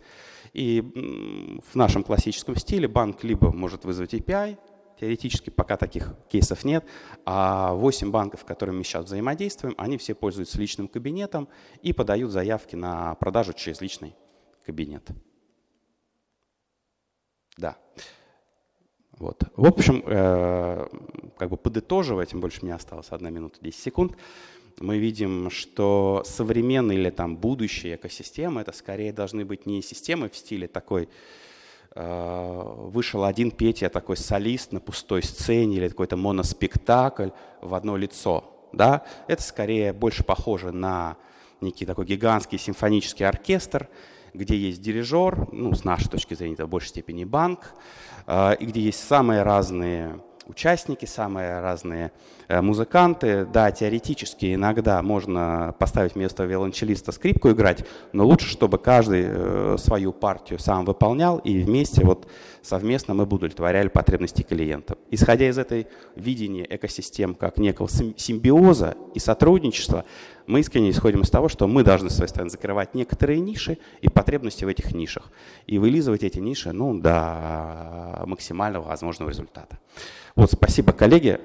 И в нашем классическом стиле банк либо может вызвать API, теоретически пока таких кейсов нет, а 8 банков, с которыми мы сейчас взаимодействуем, они все пользуются личным кабинетом и подают заявки на продажу через личный кабинет. Да. Вот. В общем, э, как бы подытоживая, тем больше мне осталось одна минута 10 секунд, мы видим, что современные или там будущие экосистемы, это скорее должны быть не системы в стиле такой, вышел один Петя, такой солист на пустой сцене или какой-то моноспектакль в одно лицо. Да? Это скорее больше похоже на некий такой гигантский симфонический оркестр, где есть дирижер, ну, с нашей точки зрения, это в большей степени банк, а, и где есть самые разные участники, самые разные э, музыканты. Да, теоретически иногда можно поставить вместо виолончелиста скрипку играть, но лучше, чтобы каждый э, свою партию сам выполнял, и вместе вот совместно мы бы удовлетворяли потребности клиента. Исходя из этой видения экосистем как некого симбиоза и сотрудничества, мы искренне исходим из того, что мы должны, с своей стороны, закрывать некоторые ниши и потребности в этих нишах. И вылизывать эти ниши ну, до максимального возможного результата. Вот, спасибо, коллеги.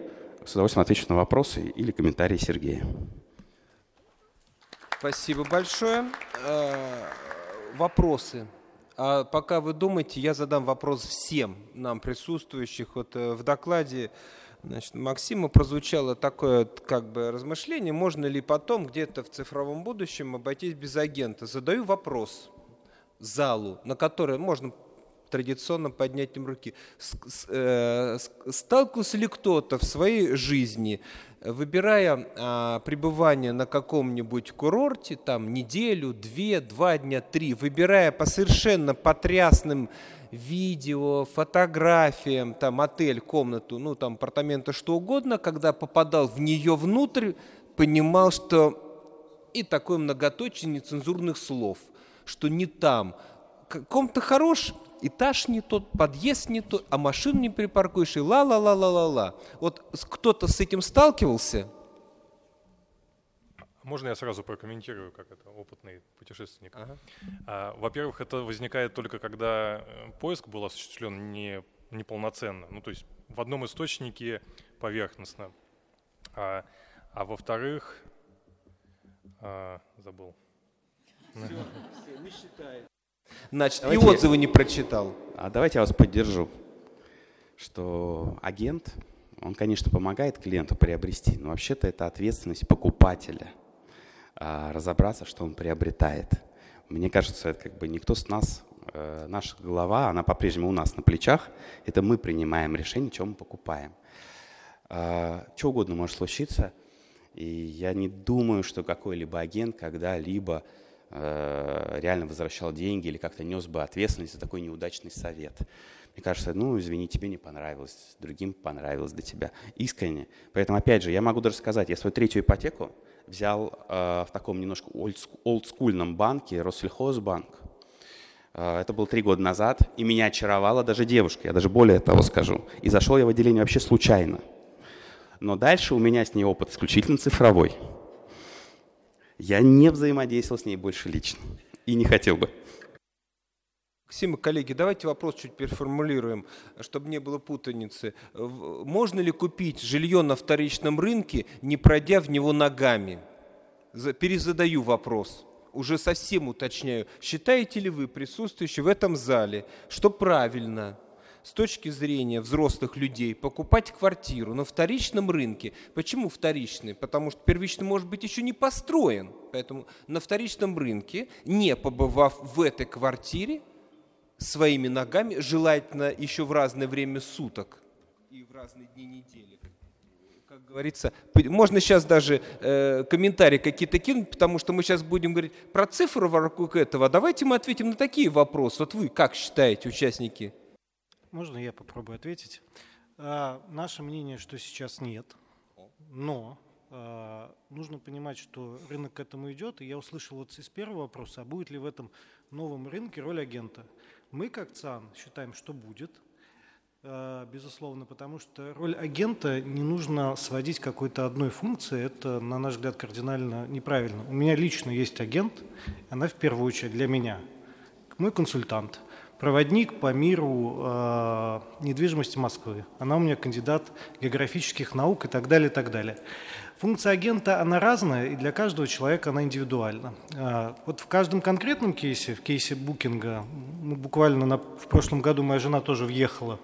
С удовольствием отвечу на вопросы или комментарии Сергея. Спасибо большое. Э, вопросы. А пока вы думаете, я задам вопрос всем нам присутствующих. Вот э, в докладе Значит, Максима прозвучало такое как бы размышление, можно ли потом где-то в цифровом будущем обойтись без агента. Задаю вопрос залу, на который можно традиционно поднять им руки. Э, сталкивался ли кто-то в своей жизни, выбирая а, пребывание на каком-нибудь курорте, там неделю, две, два дня, три, выбирая по совершенно потрясным видео, фотографиям, там отель, комнату, ну там апартаменты, что угодно, когда попадал в нее внутрь, понимал, что и такое многоточие нецензурных слов, что не там. Ком-то хорош, этаж не тот, подъезд не тот, а машину не припаркуешь, и ла-ла-ла-ла-ла-ла. Вот кто-то с этим сталкивался? Можно я сразу прокомментирую, как это опытный путешественник? Ага. А, во-первых, это возникает только когда э, поиск был осуществлен не, неполноценно. Ну, то есть в одном источнике поверхностно. А, а во-вторых, а, забыл. Все, все, не считает. Значит, давайте, и отзывы не прочитал. А давайте я вас поддержу, что агент, он, конечно, помогает клиенту приобрести, но вообще-то это ответственность покупателя – а, разобраться, что он приобретает. Мне кажется, это как бы никто с нас, э, наша голова, она по-прежнему у нас на плечах, это мы принимаем решение, что мы покупаем. А, что угодно может случиться, и я не думаю, что какой-либо агент когда-либо реально возвращал деньги или как-то нес бы ответственность за такой неудачный совет. Мне кажется, ну, извини, тебе не понравилось, другим понравилось до тебя. Искренне. Поэтому, опять же, я могу даже сказать, я свою третью ипотеку взял э, в таком немножко олдскульном банке, Россельхозбанк. Э, это было три года назад, и меня очаровала даже девушка, я даже более того скажу. И зашел я в отделение вообще случайно. Но дальше у меня с ней опыт исключительно цифровой. Я не взаимодействовал с ней больше лично и не хотел бы. Максим коллеги, давайте вопрос чуть переформулируем, чтобы не было путаницы. Можно ли купить жилье на вторичном рынке, не пройдя в него ногами? Перезадаю вопрос. Уже совсем уточняю. Считаете ли вы, присутствующие в этом зале, что правильно с точки зрения взрослых людей покупать квартиру на вторичном рынке. Почему вторичный? Потому что первичный может быть еще не построен. Поэтому на вторичном рынке, не побывав в этой квартире, своими ногами, желательно еще в разное время суток и в разные дни недели. Как говорится, можно сейчас даже э, комментарии какие-то кинуть, потому что мы сейчас будем говорить про цифры вокруг этого. Давайте мы ответим на такие вопросы. Вот вы как считаете, участники? Можно я попробую ответить? А, наше мнение, что сейчас нет, но а, нужно понимать, что рынок к этому идет. И я услышал вот из первого вопроса, а будет ли в этом новом рынке роль агента? Мы, как ЦАН, считаем, что будет, э, безусловно, потому что роль агента не нужно сводить какой-то одной функции. Это, на наш взгляд, кардинально неправильно. У меня лично есть агент, она в первую очередь для меня. Мой консультант, проводник по миру э, недвижимости Москвы. Она у меня кандидат географических наук и так далее, и так далее. Функция агента, она разная, и для каждого человека она индивидуальна. А, вот в каждом конкретном кейсе, в кейсе букинга, мы буквально на, в прошлом году моя жена тоже въехала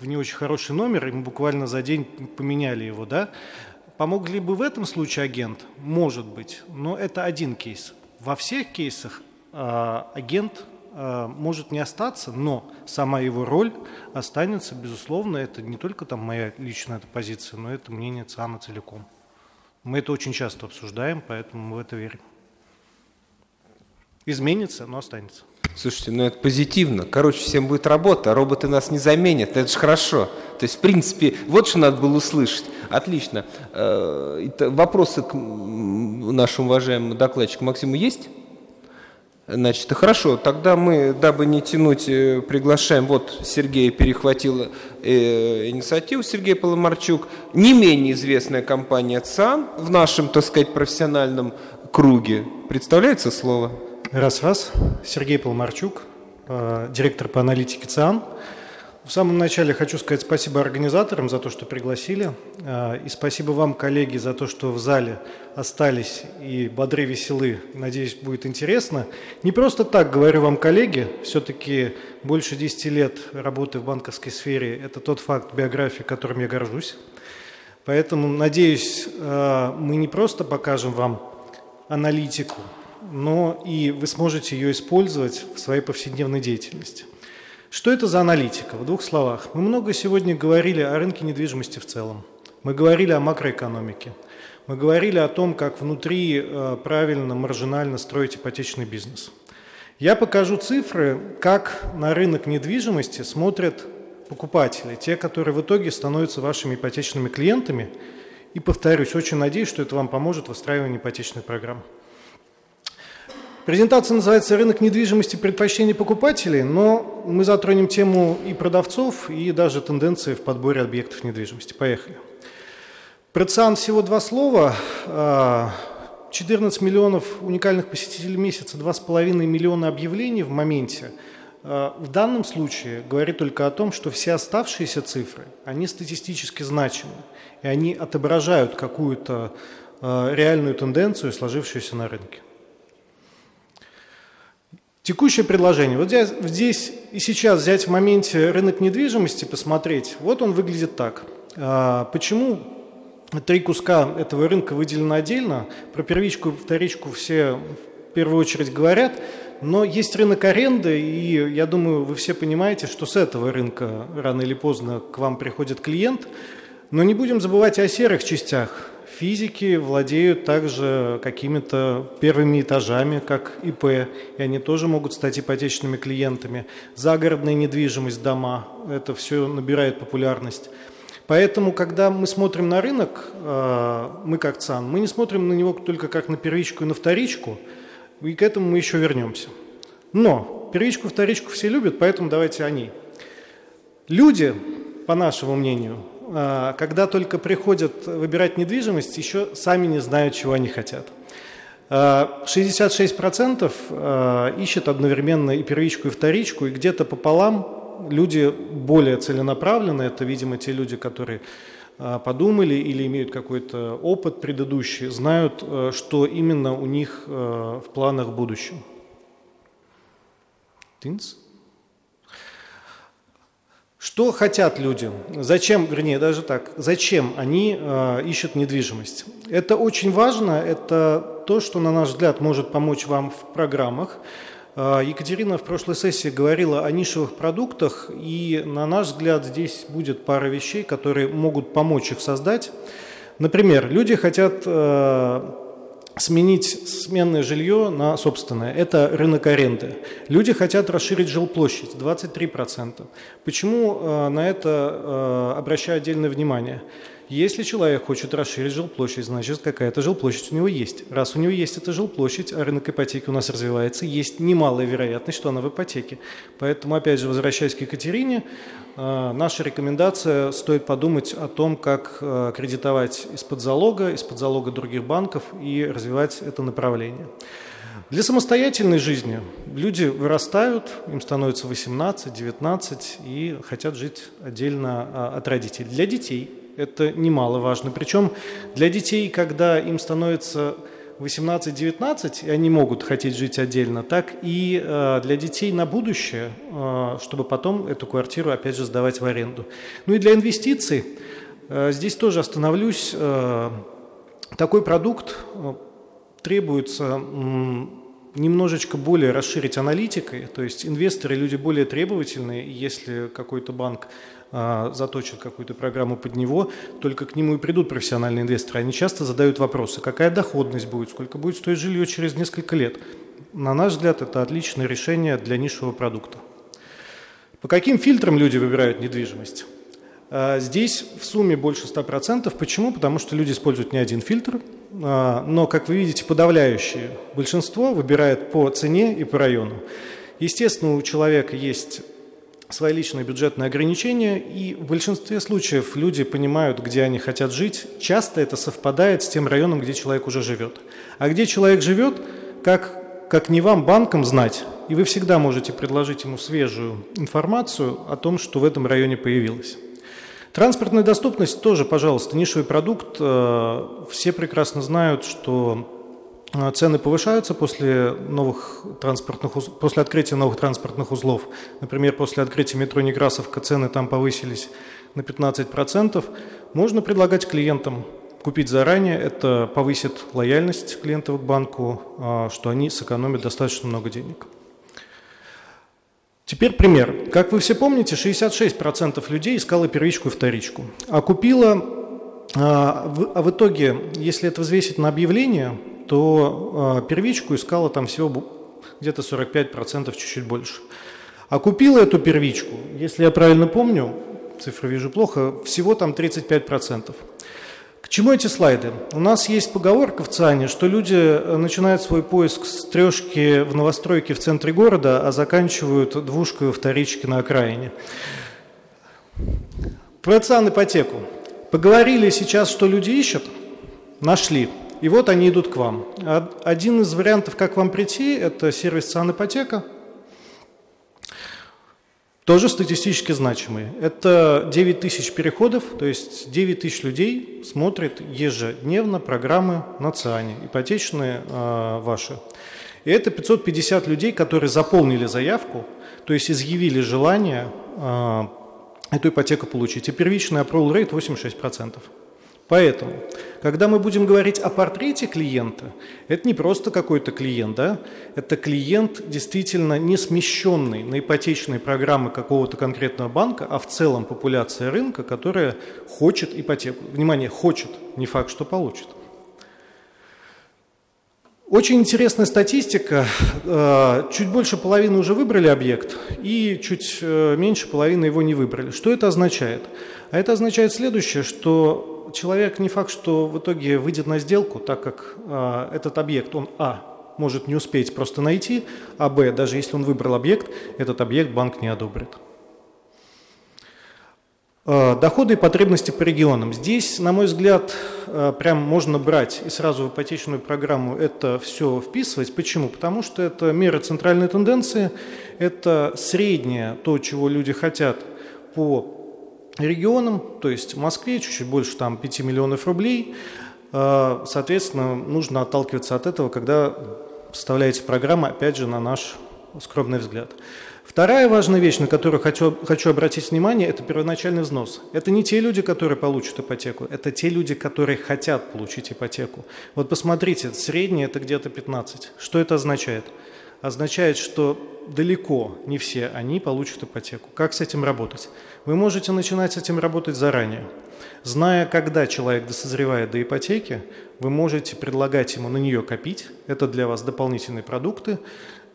в не очень хороший номер, и мы буквально за день поменяли его, да. Помог ли бы в этом случае агент? Может быть, но это один кейс. Во всех кейсах э, агент э, может не остаться, но сама его роль останется, безусловно, это не только там моя личная позиция, но это мнение ЦАНа целиком. Мы это очень часто обсуждаем, поэтому мы в это верим. Изменится, но останется. Слушайте, ну это позитивно. Короче, всем будет работа, а роботы нас не заменят. Это же хорошо. То есть, в принципе, вот что надо было услышать. Отлично. Э, вопросы к нашему уважаемому докладчику Максиму есть? Значит, хорошо, тогда мы, дабы не тянуть, э, приглашаем, вот Сергей перехватил э, инициативу, Сергей Поломарчук, не менее известная компания ЦАН в нашем, так сказать, профессиональном круге. Представляется слово? Раз-раз. Сергей Поломарчук, э, директор по аналитике ЦАН. В самом начале хочу сказать спасибо организаторам за то, что пригласили. А, и спасибо вам, коллеги, за то, что в зале остались и бодры, веселы. Надеюсь, будет интересно. Не просто так говорю вам, коллеги. Все-таки больше 10 лет работы в банковской сфере – это тот факт биографии, которым я горжусь. Поэтому, надеюсь, а, мы не просто покажем вам аналитику, но и вы сможете ее использовать в своей повседневной деятельности. Что это за аналитика? В двух словах. Мы много сегодня говорили о рынке недвижимости в целом. Мы говорили о макроэкономике. Мы говорили о том, как внутри э, правильно, маржинально строить ипотечный бизнес. Я покажу цифры, как на рынок недвижимости смотрят покупатели, те, которые в итоге становятся вашими ипотечными клиентами. И повторюсь, очень надеюсь, что это вам поможет в выстраивании ипотечной программы. Презентация называется «Рынок недвижимости. Предпочтения покупателей», но мы затронем тему и продавцов, и даже тенденции в подборе объектов недвижимости. Поехали. Про ЦИАН всего два слова. А, 14 миллионов уникальных посетителей в месяц, 2,5 миллиона объявлений в моменте – Э, в данном случае говорит только о том, что все оставшиеся цифры, они статистически значимы, и они отображают какую-то э, реальную тенденцию, сложившуюся на рынке. Текущее предложение. Вот здесь и сейчас взять в моменте рынок недвижимости, посмотреть, вот он выглядит так. Э, почему три куска этого рынка выделены отдельно? Про первичку и вторичку все в первую очередь говорят – но есть рынок аренды, и я думаю, вы все понимаете, что с этого рынка рано или поздно к вам приходит клиент. Но не будем забывать о серых частях. Физики владеют также какими-то первыми этажами, как ИП, и они тоже могут стать ипотечными клиентами. Загородная недвижимость, дома, это все набирает популярность. Поэтому, когда мы смотрим на рынок, э, мы как ЦАН, мы не смотрим на него только как на первичку и на вторичку – и к этому мы еще вернемся. Но первичку, вторичку все любят, поэтому давайте они. Люди, по нашему мнению, когда только приходят выбирать недвижимость, еще сами не знают, чего они хотят. 66% а, а, ищут одновременно и первичку, и вторичку, и где-то пополам люди более целенаправленные, это, видимо, те люди, которые а, подумали или имеют какой-то опыт предыдущий, знают, что именно у них в планах в будущем. Тынц? Что хотят люди? Зачем, вернее, даже так, зачем они э, ищут недвижимость? Это очень важно, это то, что, на наш взгляд, может помочь вам в программах. А, Екатерина в прошлой сессии говорила о нишевых продуктах, и на наш взгляд здесь будет пара вещей, которые могут помочь их создать. Например, люди хотят э, сменить сменное жилье на собственное. Это рынок аренды. Люди хотят расширить жилплощадь 23%. Почему э, на это э, обращаю отдельное внимание? Если человек хочет расширить жилплощадь, значит какая-то жилплощадь у него есть. Раз у него есть эта жилплощадь, а рынок ипотеки у нас развивается, есть немалая вероятность, что она в ипотеке. Поэтому, опять же, возвращаясь к Екатерине, э, наша рекомендация стоит подумать о том, как э, кредитовать из-под залога, из-под залога других банков и развивать это направление. Для самостоятельной жизни люди вырастают, им становится 18, 19 и хотят жить отдельно а, от родителей. Для детей это немаловажно. Причем для детей, когда им становится 18-19, и они могут хотеть жить отдельно, так и э, для детей на будущее, э, чтобы потом эту квартиру опять же сдавать в аренду. Ну и для инвестиций, э, здесь тоже остановлюсь, такой продукт требуется немножечко более расширить аналитикой, то есть инвесторы люди более требовательные, если какой-то банк заточат какую-то программу под него, только к нему и придут профессиональные инвесторы. Они часто задают вопросы, какая доходность будет, сколько будет стоить жилье через несколько лет. На наш взгляд, это отличное решение для нишевого продукта. По каким фильтрам люди выбирают недвижимость? А, здесь в сумме больше 100%. Почему? Потому что люди используют не один фильтр, а, но, как вы видите, подавляющее большинство выбирает по цене и по району. Естественно, у человека есть свои личные бюджетные ограничения, и в большинстве случаев люди понимают, где они хотят жить. Часто это совпадает с тем районом, где человек уже живет. А где человек живет, как, как не вам, банкам, знать. И вы всегда можете предложить ему свежую информацию о том, что в этом районе появилось. Транспортная доступность тоже, пожалуйста, нишевый продукт. Э, все прекрасно знают, что цены повышаются после, новых транспортных, после открытия новых транспортных узлов. Например, после открытия метро Некрасовка цены там повысились на 15%. Можно предлагать клиентам купить заранее, это повысит лояльность клиентов к банку, а, что они сэкономят достаточно много денег. Теперь пример. Как вы все помните, 66% людей искало первичку и вторичку, а купила, а в итоге, если это взвесить на объявление, то э, первичку искала там всего где-то 45%, чуть-чуть больше. А купила эту первичку, если я правильно помню, цифры вижу плохо, всего там 35%. К чему эти слайды? У нас есть поговорка в ЦАНе, что люди э, начинают свой поиск с трешки в новостройке в центре города, а заканчивают двушкой у вторички на окраине. Про ЦАН ипотеку. Поговорили сейчас, что люди ищут, нашли – и вот они идут к вам. Один из вариантов, как вам прийти, это сервис «Санипотека», тоже статистически значимый. Это 9 тысяч переходов, то есть 9 тысяч людей смотрят ежедневно программы на ЦИАНе, ипотечные э, ваши. И это 550 людей, которые заполнили заявку, то есть изъявили желание э, эту ипотеку получить. И первичный approval rate 86%. Поэтому, когда мы будем говорить о портрете клиента, это не просто какой-то клиент, да? это клиент действительно не смещенный на ипотечные программы какого-то конкретного банка, а в целом популяция рынка, которая хочет ипотеку. Внимание, хочет, не факт, что получит. Очень интересная статистика. Э, чуть больше половины уже выбрали объект, и чуть э, меньше половины его не выбрали. Что это означает? А это означает следующее, что человек не факт, что в итоге выйдет на сделку, так как э, этот объект, он, а, может не успеть просто найти, а, б, даже если он выбрал объект, этот объект банк не одобрит. Э, доходы и потребности по регионам. Здесь, на мой взгляд, э, прям можно брать и сразу в ипотечную программу это все вписывать. Почему? Потому что это мера центральной тенденции, это среднее то, чего люди хотят по регионам, то есть в Москве чуть-чуть больше там 5 миллионов рублей. Э, соответственно, нужно отталкиваться от этого, когда составляете программу, опять же, на наш скромный взгляд. Вторая важная вещь, на которую хочу, хочу обратить внимание, это первоначальный взнос. Это не те люди, которые получат ипотеку, это те люди, которые хотят получить ипотеку. Вот посмотрите, среднее это где-то 15. Что это означает? Означает, что далеко не все они получат ипотеку. Как с этим работать? Вы можете начинать с этим работать заранее. Зная, когда человек досозревает до ипотеки, вы можете предлагать ему на нее копить. Это для вас дополнительные продукты.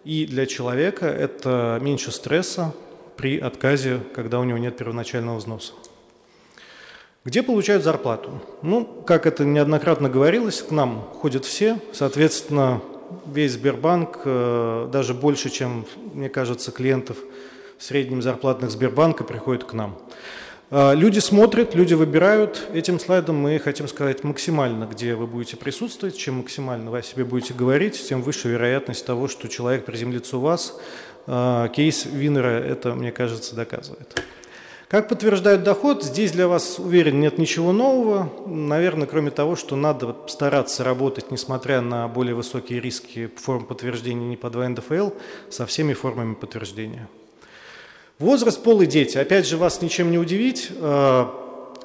И для человека это меньше стресса при отказе, когда у него нет первоначального взноса. Где получают зарплату? Ну, как это неоднократно говорилось, к нам ходят все, соответственно, весь Сбербанк, э, даже больше, чем, мне кажется, клиентов среднем зарплатных Сбербанка приходит к нам. А, люди смотрят, люди выбирают. Этим слайдом мы хотим сказать максимально, где вы будете присутствовать. Чем максимально вы о себе будете говорить, тем выше вероятность того, что человек приземлится у вас. А, кейс Винера это, мне кажется, доказывает. Как подтверждают доход, здесь для вас, уверен, нет ничего нового. Наверное, кроме того, что надо стараться работать, несмотря на более высокие риски форм подтверждения не по 2 НДФЛ, со всеми формами подтверждения. Возраст, пол и дети. Опять же, вас ничем не удивить, э,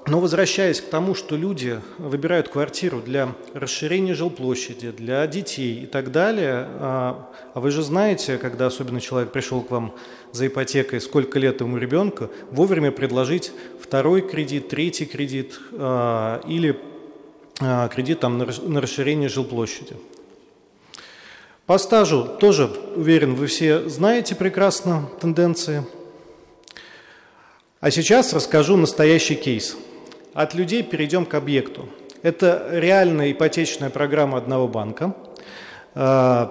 но возвращаясь к тому, что люди выбирают квартиру для расширения жилплощади, для детей и так далее, э, а вы же знаете, когда особенно человек пришел к вам за ипотекой, сколько лет ему ребенка, вовремя предложить второй кредит, третий кредит э, или кредит там, на расширение жилплощади. По стажу тоже, уверен, вы все знаете прекрасно тенденции – а сейчас расскажу настоящий кейс. От людей перейдем к объекту. Это реальная ипотечная программа одного банка, э,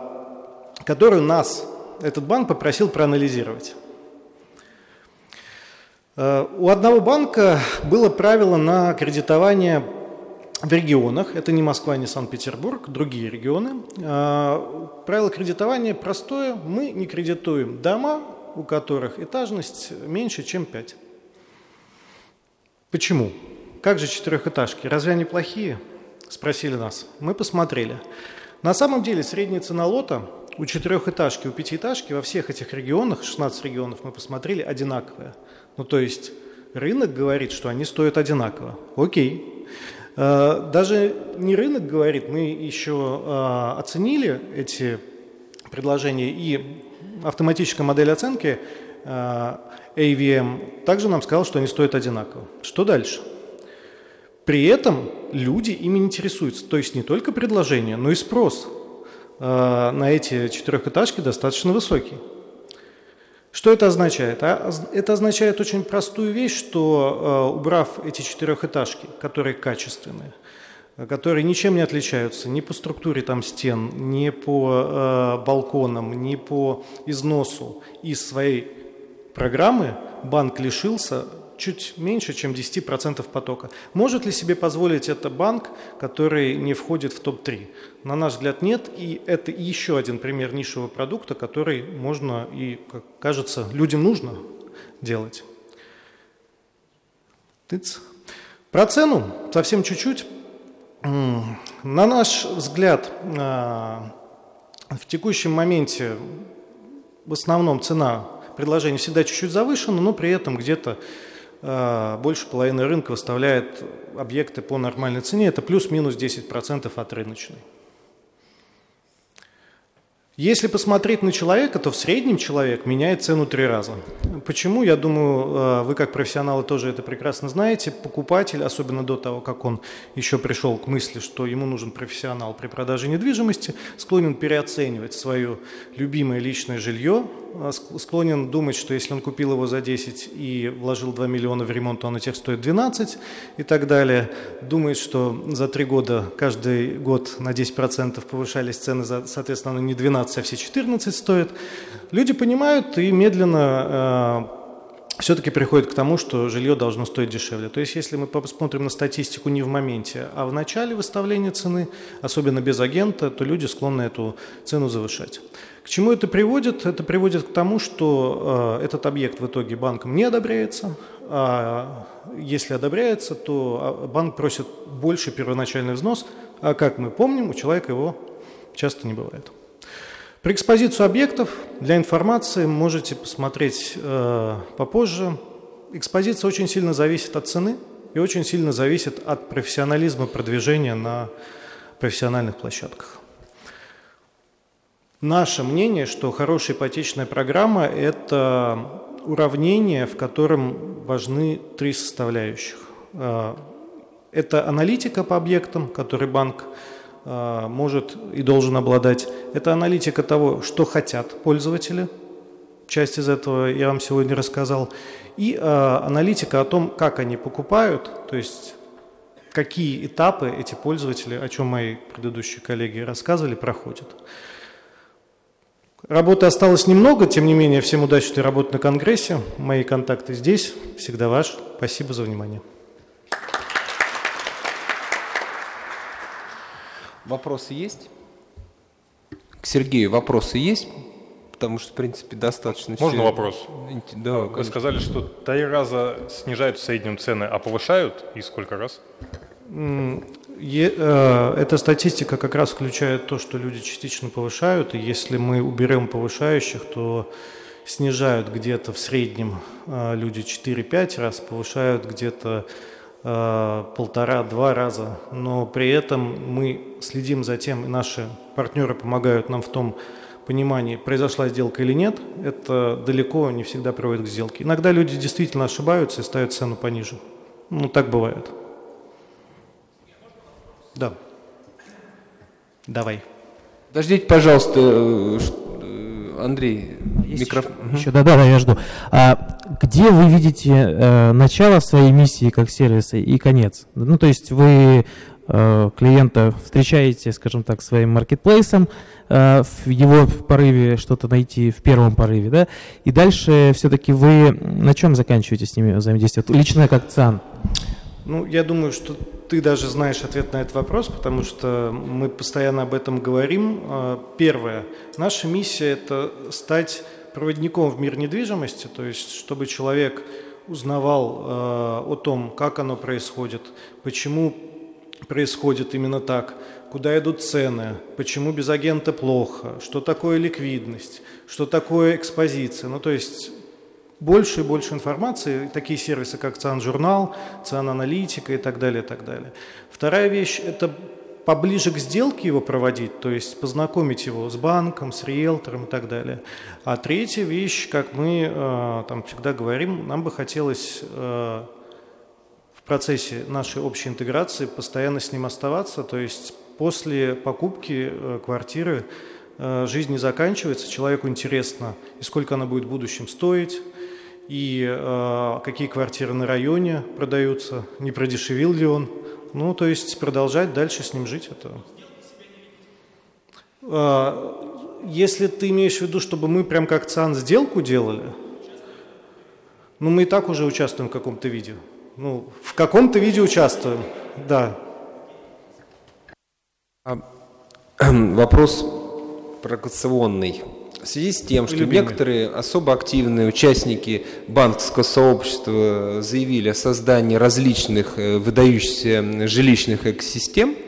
которую нас, этот банк, попросил проанализировать. Э, у одного банка было правило на кредитование в регионах, это не Москва, не Санкт-Петербург, другие регионы. Э, правило кредитования простое, мы не кредитуем дома, у которых этажность меньше, чем 5. Почему? Как же четырехэтажки? Разве они плохие? Спросили нас. Мы посмотрели. На самом деле средняя цена лота у четырехэтажки, у пятиэтажки во всех этих регионах, 16 регионов мы посмотрели, одинаковая. Ну, то есть рынок говорит, что они стоят одинаково. Окей. Э, даже не рынок говорит, мы еще э, оценили эти предложения, и автоматическая модель оценки э, AVM также нам сказал, что они стоят одинаково. Что дальше? При этом люди ими интересуются. То есть не только предложение, но и спрос э, на эти четырехэтажки достаточно высокий. Что это означает? А, это означает очень простую вещь, что э, убрав эти четырехэтажки, которые качественные, которые ничем не отличаются ни по структуре там стен, ни по балконам, ни по износу из своей программы банк лишился чуть меньше, чем 10% потока. Может ли себе позволить это банк, который не входит в топ-3? На наш взгляд, нет. И это еще один пример нишевого продукта, который можно и, как кажется, людям нужно делать. Тыц. Про цену совсем чуть-чуть. На наш взгляд, а, в текущем моменте в основном цена предложения всегда чуть-чуть завышена, но при этом где-то а, больше половины рынка выставляет объекты по нормальной цене. Это плюс-минус 10% от рыночной. Если посмотреть на человека, то в среднем человек меняет цену три раза. Почему? Я думаю, э, вы как профессионалы тоже это прекрасно знаете. Покупатель, особенно до того, как он еще пришел к мысли, что ему нужен профессионал при продаже недвижимости, склонен переоценивать свое любимое личное жилье, э, склонен думать, что если он купил его за 10 и вложил 2 миллиона в ремонт, то он теперь стоит 12 и так далее. Думает, что за три года каждый год на 10% повышались цены, соответственно, не 12, а все 14 стоят. Люди понимают и медленно э, все-таки приходят к тому, что жилье должно стоить дешевле. То есть, если мы посмотрим на статистику не в моменте, а в начале выставления цены, особенно без агента, то люди склонны эту цену завышать. К чему это приводит? Это приводит к тому, что э, этот объект в итоге банком не одобряется, а если одобряется, то а, банк просит больше первоначальный взнос, а как мы помним, у человека его часто не бывает. Про экспозицию объектов для информации можете посмотреть э, попозже. Экспозиция очень сильно зависит от цены и очень сильно зависит от профессионализма продвижения на профессиональных площадках. Наше мнение, что хорошая ипотечная программа – это уравнение, в котором важны три составляющих. Э, это аналитика по объектам, который банк а, может и должен обладать. Это аналитика того, что хотят пользователи. Часть из этого я вам сегодня рассказал. И э, аналитика о том, как они покупают, то есть какие этапы эти пользователи, о чем мои предыдущие коллеги рассказывали, проходят. Работы осталось немного, тем не менее, всем удачной работы на Конгрессе. Мои контакты здесь. Всегда ваш. Спасибо за внимание. Вопросы есть? К Сергею вопросы есть? Потому что, в принципе, достаточно... Можно все... вопрос? Да, Вы конечно. сказали, что три раза снижают в среднем цены, а повышают? И сколько раз? Э, эта статистика как раз включает то, что люди частично повышают, и если мы уберем повышающих, то снижают где-то в среднем э, люди 4-5 раз, повышают где-то Э, полтора-два раза, но при этом мы следим за тем, и наши партнеры помогают нам в том понимании, произошла сделка или нет, это далеко не всегда приводит к сделке. Иногда люди действительно ошибаются и ставят цену пониже. Ну, так бывает. Да. Давай. Подождите, пожалуйста, э, Андрей, Есть микрофон. Еще, еще, да, да, да, я жду. А, где вы видите э, начало своей миссии как сервиса и конец? Ну, то есть вы э, клиента встречаете, скажем так, своим маркетплейсом, э, в его порыве что-то найти, в первом порыве, да, и дальше все-таки вы на чем заканчиваете с ними взаимодействие? Лично как ЦАН? Ну, я думаю, что ты даже знаешь ответ на этот вопрос, потому что мы постоянно об этом говорим. А, первое. Наша миссия – это стать проводником в мир недвижимости, то есть чтобы человек узнавал э, о том, как оно происходит, почему происходит именно так, куда идут цены, почему без агента плохо, что такое ликвидность, что такое экспозиция. Ну, то есть больше и больше информации, такие сервисы, как ЦИАН-журнал, ЦИАН-аналитика и так далее, и так далее. Вторая вещь – это поближе к сделке его проводить, то есть познакомить его с банком, с риэлтором и так далее. А третья вещь, как мы э, там всегда говорим, нам бы хотелось э, в процессе нашей общей интеграции постоянно с ним оставаться, то есть после покупки э, квартиры жизнь не заканчивается, человеку интересно, и сколько она будет в будущем стоить, и э, какие квартиры на районе продаются, не продешевил ли он. Ну, то есть продолжать дальше с ним жить. Это... Э, если ты имеешь в виду, чтобы мы прям как ЦАН сделку делали, Ну, мы и так уже участвуем в каком-то виде. Ну, в каком-то виде участвуем, да. А, вопрос провокационный. В связи с тем, что Любимый. некоторые особо активные участники банковского сообщества заявили о создании различных э, выдающихся жилищных экосистем –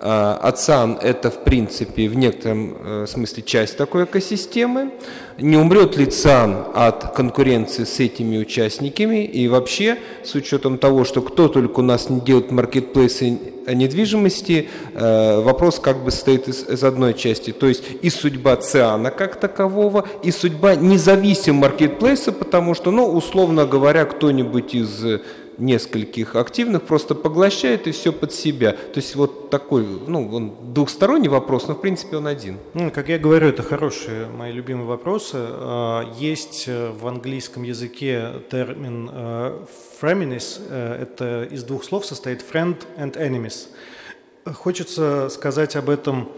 АЦАН – это, в принципе, в некотором э, смысле часть такой экосистемы. Не умрет ли ЦАН от конкуренции с этими участниками? И вообще, с учетом того, что кто только у нас не делает маркетплейсы недвижимости, э, вопрос как бы состоит из, из одной части. То есть и судьба ЦИАНа как такового, и судьба независимого маркетплейса, потому что, ну, условно говоря, кто-нибудь из нескольких активных, просто поглощает и все под себя. То есть вот такой, ну, он двухсторонний вопрос, но в принципе он один. Ну, как я говорю, это хорошие мои любимые вопросы. А, есть э, в английском языке термин э, frenemies, э, это из двух слов состоит friend and enemies. Хочется сказать об этом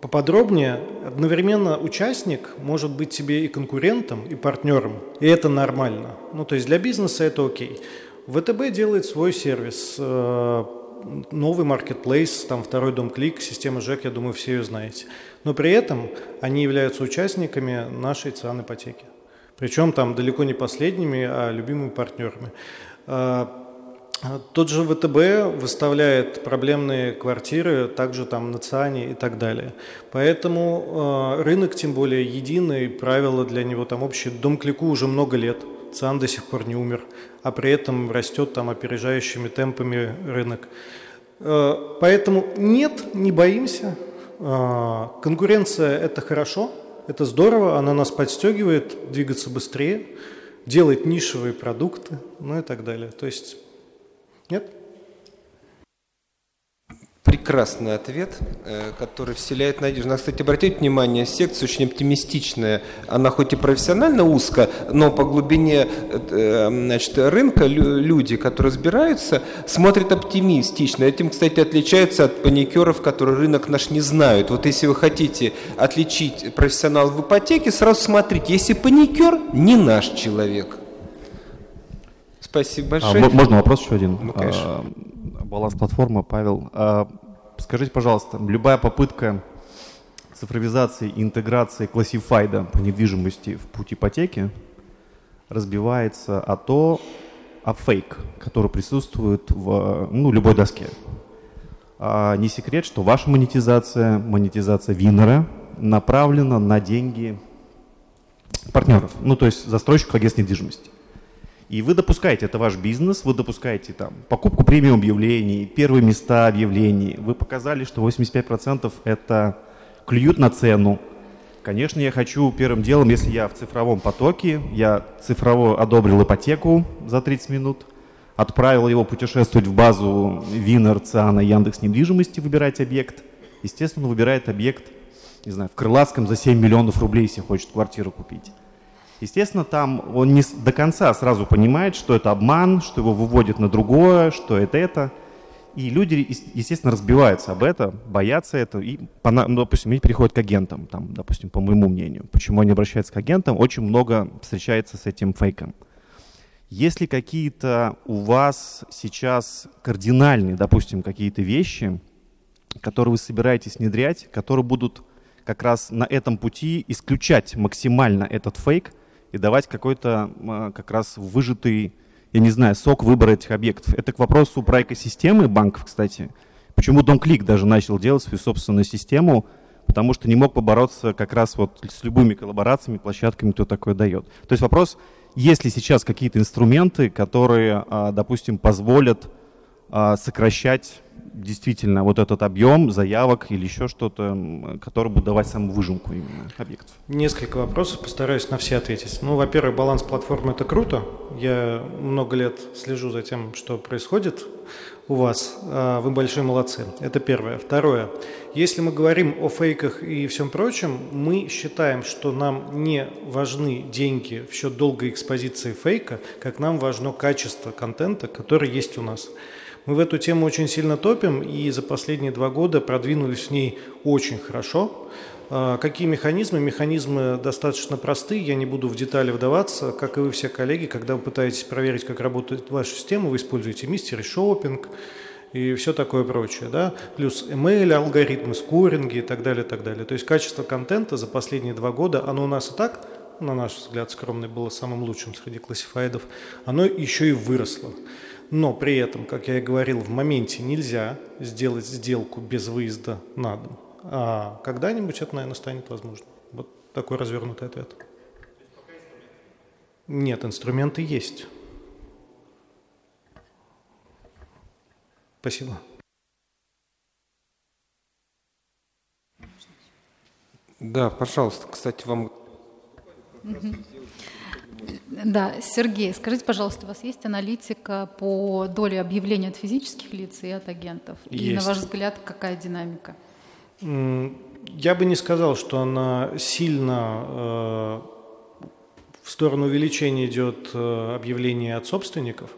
поподробнее. Одновременно участник может быть тебе и конкурентом, и партнером, и это нормально. Ну, то есть для бизнеса это окей. ВТБ делает свой сервис, э, новый маркетплейс, там второй дом клик, система ЖЭК, я думаю, все ее знаете. Но при этом они являются участниками нашей ЦИАН ипотеки. Причем там далеко не последними, а любимыми партнерами. Э, тот же ВТБ выставляет проблемные квартиры также там на ЦИАНе и так далее. Поэтому э, рынок, тем более единый, правила для него там общие. Дом клику уже много лет – ЦИАН до сих пор не умер, а при этом растет там опережающими темпами рынок. Э, поэтому нет, не боимся. Э, конкуренция – это хорошо, это здорово, она нас подстегивает двигаться быстрее, делать нишевые продукты, ну и так далее. То есть нет? Прекрасный ответ, э, который вселяет надежду. Надо, кстати, обратить внимание, секция очень оптимистичная. Она хоть и профессионально узко, но по глубине э, значит, рынка люди, которые разбираются, смотрят оптимистично. Этим, кстати, отличается от паникеров, которые рынок наш не знают. Вот если вы хотите отличить профессионал в ипотеке, сразу смотрите, если паникер, не наш человек. Спасибо а, большое. А, можно вопрос еще один? Ну, конечно. А, баланс-платформа, Павел. А, скажите, пожалуйста, любая попытка цифровизации и интеграции классифайда по недвижимости в путь ипотеки разбивается о то, о фейк, который присутствует в ну, любой доске. А не секрет, что ваша монетизация, монетизация Винера направлена на деньги партнеров, ну то есть застройщиков агентств недвижимости. И вы допускаете, это ваш бизнес, вы допускаете там покупку премиум объявлений, первые места объявлений. Вы показали, что 85% это клюют на цену. Конечно, я хочу первым делом, если я в цифровом потоке, я цифрово одобрил ипотеку за 30 минут, отправил его путешествовать в базу Винер, Циана, Яндекс недвижимости, выбирать объект. Естественно, выбирает объект, не знаю, в Крылатском за 7 миллионов рублей, если хочет квартиру купить. Естественно, там он не до конца сразу понимает, что это обман, что его выводят на другое, что это это. И люди, естественно, разбиваются об это, боятся этого, и, ну, допустим, они переходят к агентам, там, допустим, по моему мнению. Почему они обращаются к агентам? Очень много встречается с этим фейком. Если какие-то у вас сейчас кардинальные, допустим, какие-то вещи, которые вы собираетесь внедрять, которые будут как раз на этом пути исключать максимально этот фейк – и давать какой-то а, как раз выжатый, я не знаю, сок выбора этих объектов. Это к вопросу про экосистемы банков, кстати. Почему DomClick даже начал делать свою собственную систему, потому что не мог побороться как раз вот с любыми коллаборациями, площадками, кто такое дает. То есть вопрос, есть ли сейчас какие-то инструменты, которые, а, допустим, позволят а, сокращать действительно вот этот объем заявок или еще что-то, который будет давать саму выжимку именно объектов? Несколько вопросов, постараюсь на все ответить. Ну, во-первых, баланс платформы – это круто. Я много лет слежу за тем, что происходит у вас. А, вы большие молодцы. Это первое. Второе. Если мы говорим о фейках и всем прочем, мы считаем, что нам не важны деньги в счет долгой экспозиции фейка, как нам важно качество контента, который есть у нас. Мы в эту тему очень сильно топим и за последние два года продвинулись в ней очень хорошо. А, какие механизмы? Механизмы достаточно простые, я не буду в детали вдаваться. Как и вы все коллеги, когда вы пытаетесь проверить, как работает ваша система, вы используете мистери шопинг и все такое прочее. Да? Плюс email, алгоритмы, скоринги и так далее, так далее. То есть качество контента за последние два года, оно у нас и так, на наш взгляд, скромный было самым лучшим среди классифайдов, оно еще и выросло. Но при этом, как я и говорил, в моменте нельзя сделать сделку без выезда на дом. А когда-нибудь это, наверное, станет возможно. Вот такой развернутый ответ. Нет, инструменты есть. Спасибо. Да, пожалуйста. Кстати, вам... Да, Сергей, скажите, пожалуйста, у вас есть аналитика по доле объявлений от физических лиц и от агентов? Есть. И, на ваш взгляд, какая динамика? Я бы не сказал, что она сильно э, в сторону увеличения идет э, объявление от собственников.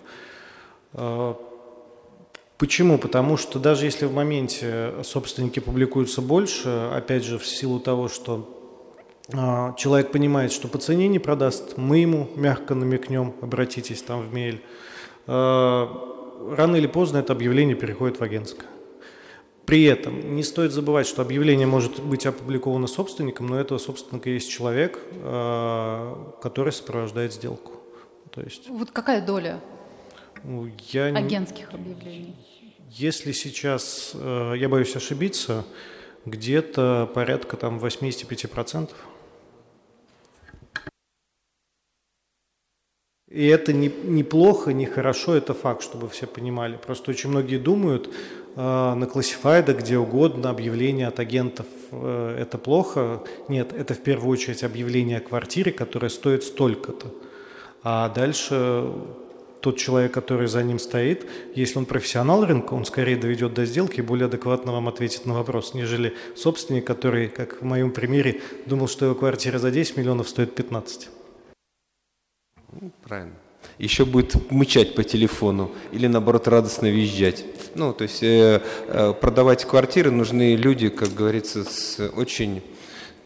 Э, почему? Потому что даже если в моменте собственники публикуются больше, опять же, в силу того, что человек понимает, что по цене не продаст, мы ему мягко намекнем, обратитесь там в мейль. Рано или поздно это объявление переходит в агентское. При этом не стоит забывать, что объявление может быть опубликовано собственником, но у этого собственника есть человек, э, который сопровождает сделку. То есть, вот какая доля я агентских объявлений? Если сейчас, э, я боюсь ошибиться, где-то порядка там 85%. И это не, не плохо, не хорошо, это факт, чтобы все понимали. Просто очень многие думают, э, на классифайда, где угодно, объявление от агентов э, – это плохо. Нет, это в первую очередь объявление о квартире, которая стоит столько-то. А дальше тот человек, который за ним стоит, если он профессионал рынка, он скорее доведет до сделки и более адекватно вам ответит на вопрос, нежели собственник, который, как в моем примере, думал, что его квартира за 10 миллионов стоит 15. Правильно. Еще будет мычать по телефону или, наоборот, радостно визжать. Ну, то есть э, э, продавать квартиры нужны люди, как говорится, с очень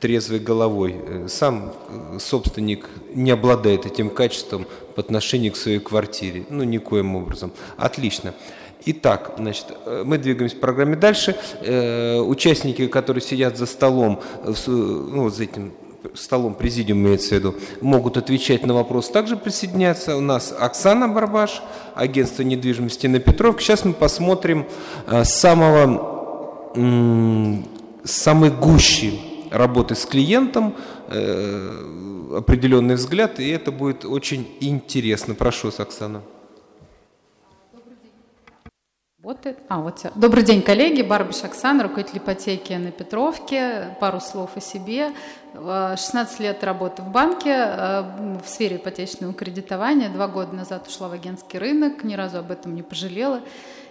трезвой головой. Э, сам э, собственник не обладает этим качеством по отношению к своей квартире. Ну, никоим образом. Отлично. Итак, значит, мы двигаемся в программе дальше. Э, участники, которые сидят за столом, ну, за этим столом президиум имеется в виду, могут отвечать на вопрос, также присоединяться. У нас Оксана Барбаш, агентство недвижимости на Петровке. Сейчас мы посмотрим э, самого, самой гущи работы с клиентом, э, определенный взгляд, и это будет очень интересно. Прошу, Оксана. Работает. А, вот. Добрый день, коллеги. Барбиш Оксана, руководитель ипотеки на Петровке. Пару слов о себе. 16 лет работы в банке э, в сфере ипотечного кредитования. Два года назад ушла в агентский рынок, ни разу об этом не пожалела.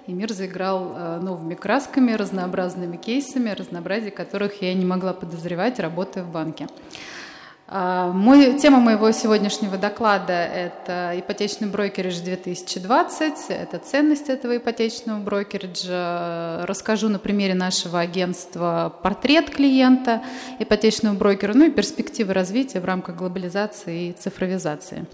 И мир заиграл э, новыми красками, разнообразными кейсами, разнообразие которых я не могла подозревать, работая в банке. А, мой, тема моего сегодняшнего доклада – это ипотечный брокеридж 2020, это ценность этого ипотечного брокериджа. Расскажу на примере нашего агентства портрет клиента ипотечного брокера, ну и перспективы развития в рамках глобализации и цифровизации.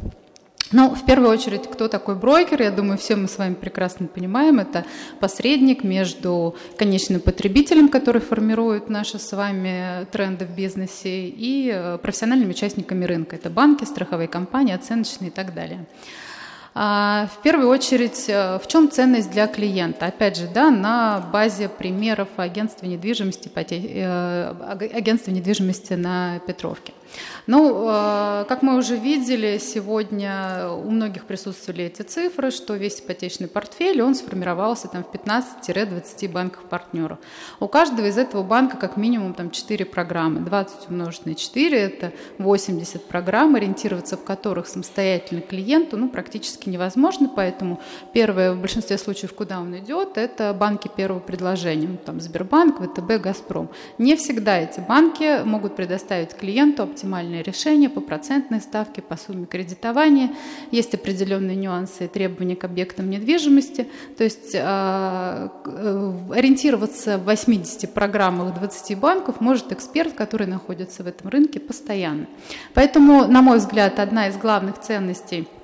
Ну, в первую очередь, кто такой брокер? Я думаю, все мы с вами прекрасно понимаем. Это посредник между конечным потребителем, который формирует наши с вами тренды в бизнесе, и э, профессиональными участниками рынка. Это банки, страховые компании, оценочные и так далее. А, в первую очередь, э, в чем ценность для клиента? Опять же, да, на базе примеров агентства недвижимости, э, агентства недвижимости на Петровке. Ну, э, как мы уже видели, сегодня у многих присутствовали эти цифры, что весь ипотечный портфель, он сформировался там, в 15-20 банках партнеров. У каждого из этого банка как минимум там, 4 программы. 20 умножить на 4 – это 80 программ, ориентироваться в которых самостоятельно клиенту ну, практически невозможно, поэтому первое в большинстве случаев, куда он идет, это банки первого предложения, ну, там Сбербанк, ВТБ, Газпром. Не всегда эти банки могут предоставить клиенту оптимальный оптимальное решение по процентной ставке, по сумме кредитования. Есть определенные нюансы и требования к объектам недвижимости. То есть а, э, ориентироваться в 80 программах 20 банков может эксперт, который находится в этом рынке постоянно. Поэтому, на мой взгляд, одна из главных ценностей –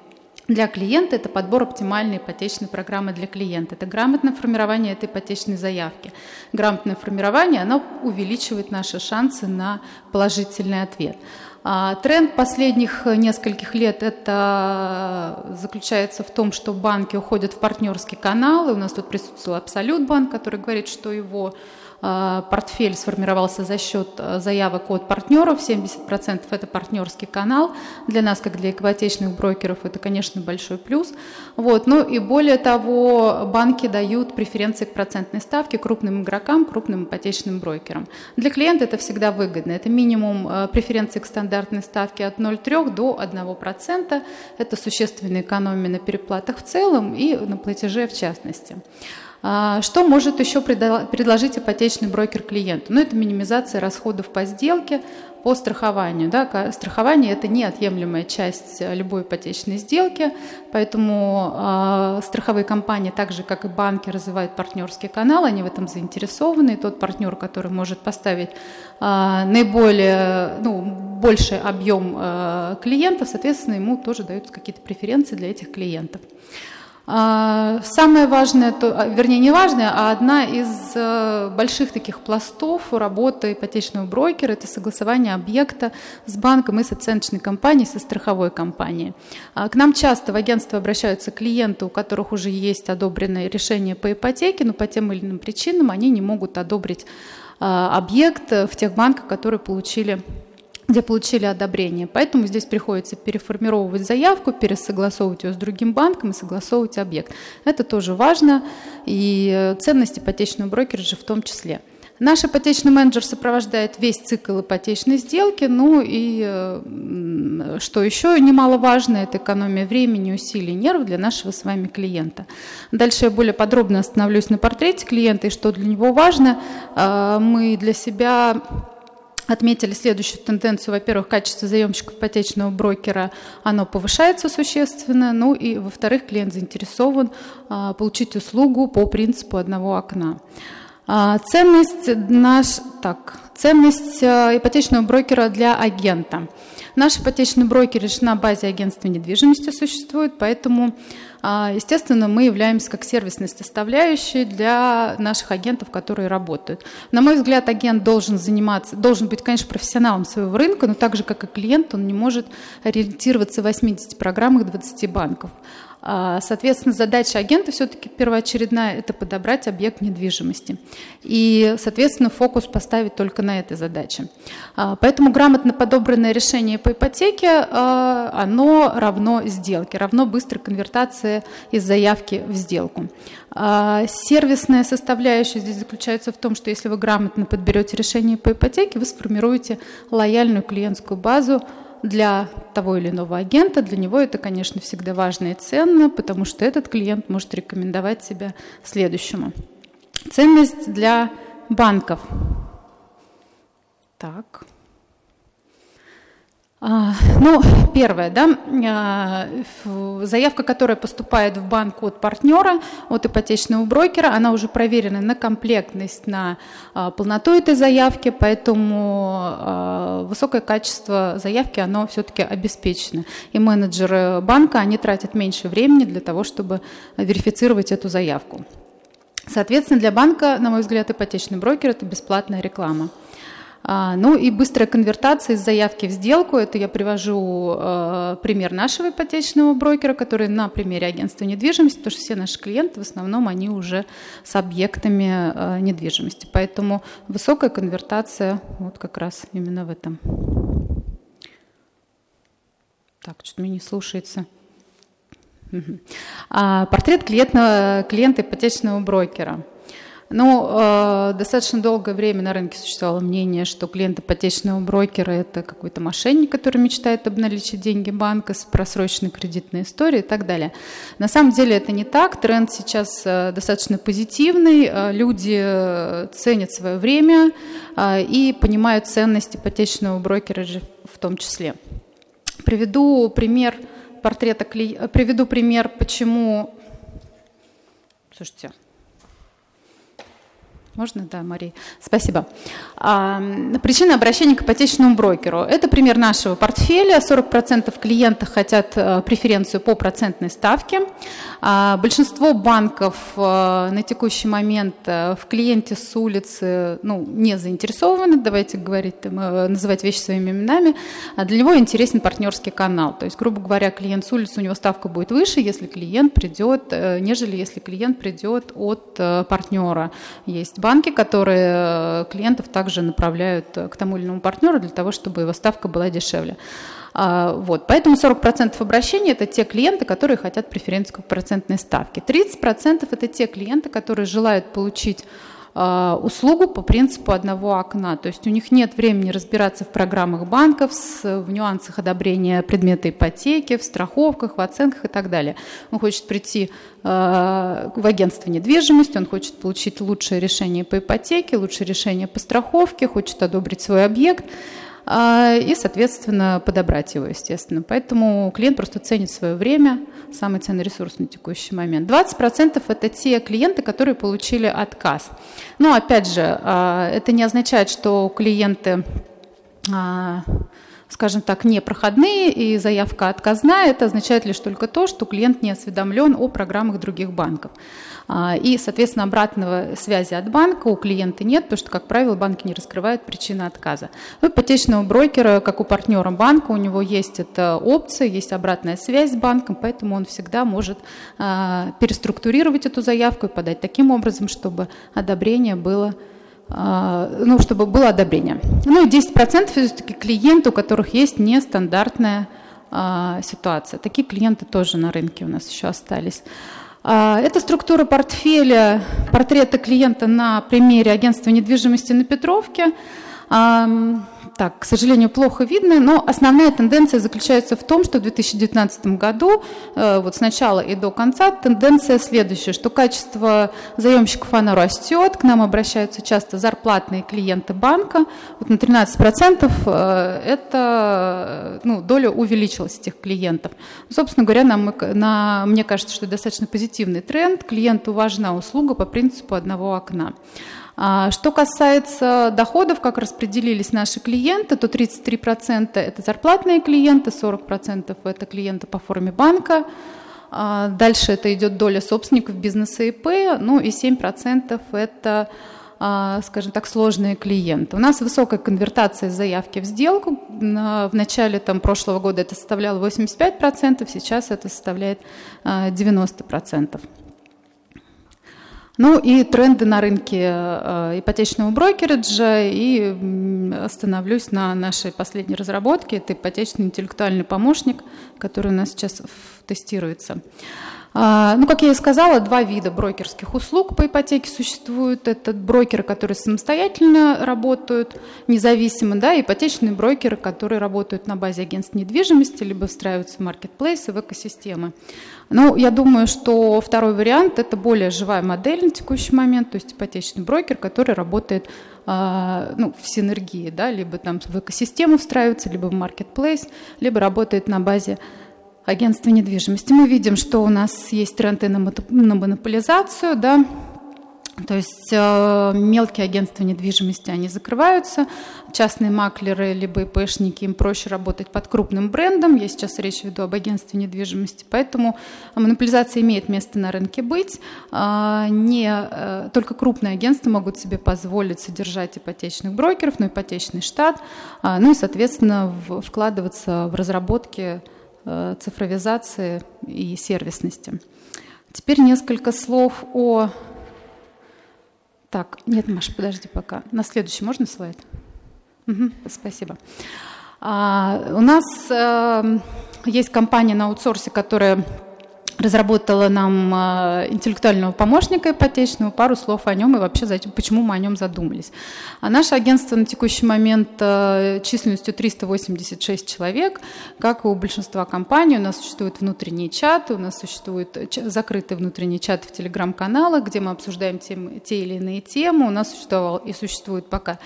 для клиента это подбор оптимальной ипотечной программы для клиента. Это грамотное формирование этой ипотечной заявки. Грамотное формирование, оно увеличивает наши шансы на положительный ответ. А тренд последних нескольких лет это заключается в том, что банки уходят в партнерский канал. И у нас тут присутствовал Абсолют банк, который говорит, что его портфель сформировался за счет э, заявок от партнеров, 70% это партнерский канал. Для нас, как для ипотечных брокеров, это, конечно, большой плюс. Вот. Ну и более того, банки дают преференции к процентной ставке крупным игрокам, крупным ипотечным брокерам. Для клиента это всегда выгодно. Это минимум э, преференции к стандартной ставке от 0,3 до 1%. Это существенная экономия на переплатах в целом и на платеже в частности. А, что может еще предложить ипотечный брокер клиенту? Ну, это минимизация расходов по сделке, по страхованию. Да? Страхование – это неотъемлемая часть любой ипотечной сделки, поэтому э, страховые компании, так же, как и банки, развивают партнерский канал, они в этом заинтересованы. И тот партнер, который может поставить э, наиболее, ну, больший объем э, клиентов, соответственно, ему тоже даются какие-то преференции для этих клиентов. А, самое важное, а, вернее не важное, а одна из э, больших таких пластов работы ипотечного брокера – это согласование объекта с банком и с оценочной компанией, со страховой компанией. А, к нам часто в агентство обращаются клиенты, у которых уже есть одобренное решение по ипотеке, но по тем или иным причинам они не могут одобрить объект в тех банках, которые получили где получили одобрение. Поэтому здесь приходится переформировывать заявку, пересогласовывать ее с другим банком и согласовывать объект. Это тоже важно, и ценность ипотечного брокера в том числе. Наш ипотечный менеджер сопровождает весь цикл ипотечной сделки, ну и что еще немаловажно, это экономия времени, усилий, нервов для нашего с вами клиента. Дальше я более подробно остановлюсь на портрете клиента и что для него важно. А, мы для себя отметили следующую тенденцию. Во-первых, качество заемщиков ипотечного брокера, оно повышается существенно. Ну и, во-вторых, клиент заинтересован а, получить услугу по принципу одного окна. А, ценность, наш, так, ценность а, ипотечного брокера для агента. Наш ипотечный брокер лишь на базе агентства недвижимости существует, поэтому естественно, мы являемся как сервисной составляющей для наших агентов, которые работают. На мой взгляд, агент должен заниматься, должен быть, конечно, профессионалом своего рынка, но так же, как и клиент, он не может ориентироваться в 80 программах 20 банков. А, соответственно, задача агента все-таки первоочередная – это подобрать объект недвижимости. И, соответственно, фокус поставить только на этой задаче. А, поэтому грамотно подобранное решение по ипотеке, а, оно равно сделке, равно быстрой конвертации из заявки в сделку. Сервисная составляющая здесь заключается в том, что если вы грамотно подберете решение по ипотеке, вы сформируете лояльную клиентскую базу, для того или иного агента, для него это, конечно, всегда важно и ценно, потому что этот клиент может рекомендовать себя следующему. Ценность для банков. Так. А, ну, первое, да, а, заявка, которая поступает в банк от партнера, от ипотечного брокера, она уже проверена на комплектность, на а, полноту этой заявки, поэтому высокое качество заявки, оно все-таки обеспечено. И менеджеры банка, они тратят меньше времени для того, чтобы верифицировать эту заявку. Соответственно, для банка, на мой взгляд, ипотечный брокер – это бесплатная реклама. А, ну и быстрая конвертация из заявки в сделку. Это я привожу э, пример нашего ипотечного брокера, который на примере агентства недвижимости, потому что все наши клиенты в основном они уже с объектами э, недвижимости. Поэтому высокая конвертация вот как раз именно в этом. Так, что-то мне не слушается. А, портрет клиента, клиента ипотечного брокера. Ну, э, достаточно долгое время на рынке существовало мнение, что клиент ипотечного брокера – это какой-то мошенник, который мечтает обналичить деньги банка с просроченной кредитной историей и так далее. На самом деле это не так. Тренд сейчас э, достаточно позитивный. Э, люди э, ценят свое время э, и понимают ценность ипотечного брокера же том числе. Приведу пример портрета, приведу пример, почему... Слушайте, можно, да, Мария? Спасибо. А, причина обращения к ипотечному брокеру. Это пример нашего портфеля. 40% клиентов хотят а, преференцию по процентной ставке. А, большинство банков а, на текущий момент а, в клиенте с улицы ну, не заинтересованы, давайте говорить, называть вещи своими именами. А для него интересен партнерский канал. То есть, грубо говоря, клиент с улицы, у него ставка будет выше, если клиент придет, э, нежели если клиент придет от э, партнера. Есть банки, которые э, клиентов также направляют э, к тому или иному партнеру для того, чтобы его ставка была дешевле. А, вот. Поэтому 40% обращений – это те клиенты, которые хотят преференцию процентной ставке. 30% – это те клиенты, которые желают получить услугу по принципу одного окна. То есть у них нет времени разбираться в программах банков, в нюансах одобрения предмета ипотеки, в страховках, в оценках и так далее. Он хочет прийти а, в агентство недвижимости, он хочет получить лучшее решение по ипотеке, лучшее решение по страховке, хочет одобрить свой объект а, и, соответственно, подобрать его, естественно. Поэтому клиент просто ценит свое время, самый ценный ресурс на текущий момент. 20% это те клиенты, которые получили отказ. Но, опять же, а, это не означает, что клиенты а, скажем так, непроходные и заявка отказная, это означает лишь только то, что клиент не осведомлен о программах других банков. А, и, соответственно, обратного связи от банка у клиента нет, потому что, как правило, банки не раскрывают причины отказа. У ипотечного брокера, как у партнера банка, у него есть эта опция, есть обратная связь с банком, поэтому он всегда может а, переструктурировать эту заявку и подать таким образом, чтобы одобрение было ну, чтобы было одобрение. Ну и 10% все-таки клиенты, у которых есть нестандартная ситуация. Такие клиенты тоже на рынке у нас еще остались. А, это структура портфеля портрета клиента на примере агентства недвижимости на Петровке так, к сожалению, плохо видно, но основная тенденция заключается в том, что в 2019 году, э, вот с начала и до конца, тенденция следующая, что качество заемщиков оно растет, к нам обращаются часто зарплатные клиенты банка, вот на 13% э, это, ну, доля увеличилась этих клиентов. Собственно говоря, нам, на, мне кажется, что это достаточно позитивный тренд, клиенту важна услуга по принципу одного окна. А, что касается доходов, как распределились наши клиенты, то 33% это зарплатные клиенты, 40% это клиенты по форме банка, а, дальше это идет доля собственников бизнеса ИП, ну и 7% это а, скажем так, сложные клиенты. У нас высокая конвертация заявки в сделку. В начале там, прошлого года это составляло 85%, сейчас это составляет 90%. Ну и тренды на рынке э, ипотечного брокериджа. И остановлюсь на нашей последней разработке. Это ипотечный интеллектуальный помощник, который у нас сейчас тестируется. А, ну, как я и сказала, два вида брокерских услуг по ипотеке существуют. Это брокеры, которые самостоятельно работают, независимо, да, ипотечные брокеры, которые работают на базе агентств недвижимости, либо встраиваются в маркетплейсы, в экосистемы. Ну, я думаю, что второй вариант – это более живая модель на текущий момент, то есть ипотечный брокер, который работает а, ну, в синергии, да, либо там в экосистему встраивается, либо в маркетплейс, либо работает на базе агентства недвижимости. Мы видим, что у нас есть тренды на монополизацию, да, то есть э, мелкие агентства недвижимости, они закрываются, частные маклеры либо ИПшники, им проще работать под крупным брендом, я сейчас речь веду об агентстве недвижимости, поэтому монополизация имеет место на рынке быть, э, не э, только крупные агентства могут себе позволить содержать ипотечных брокеров, но ипотечный штат, э, ну и, соответственно, в, вкладываться в разработки цифровизации и сервисности. Теперь несколько слов о так, нет, Маша, подожди пока. На следующий можно слайд? Угу, спасибо. А, у нас э, есть компания на аутсорсе, которая разработала нам а, интеллектуального помощника ипотечного, пару слов о нем и вообще почему мы о нем задумались. А наше агентство на текущий момент а, численностью 386 человек, как и у большинства компаний, у нас существуют внутренние чаты, у нас существуют закрытые внутренние чаты в телеграм-каналах, где мы обсуждаем те или иные темы. У нас существовал и существует пока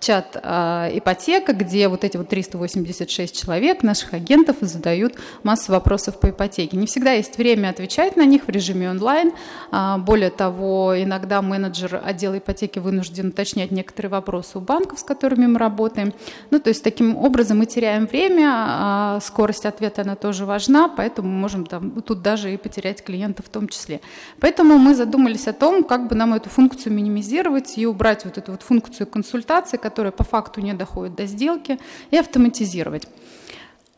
чат э, ипотека, где вот эти вот 386 человек, наших агентов, задают массу вопросов по ипотеке. Не всегда есть время отвечать на них в режиме онлайн. А, более того, иногда менеджер отдела ипотеки вынужден уточнять некоторые вопросы у банков, с которыми мы работаем. Ну, то есть таким образом мы теряем время, а скорость ответа она тоже важна, поэтому мы можем там, тут даже и потерять клиента в том числе. Поэтому мы задумались о том, как бы нам эту функцию минимизировать и убрать вот эту вот функцию консультации, которая по факту не доходит до сделки, и автоматизировать.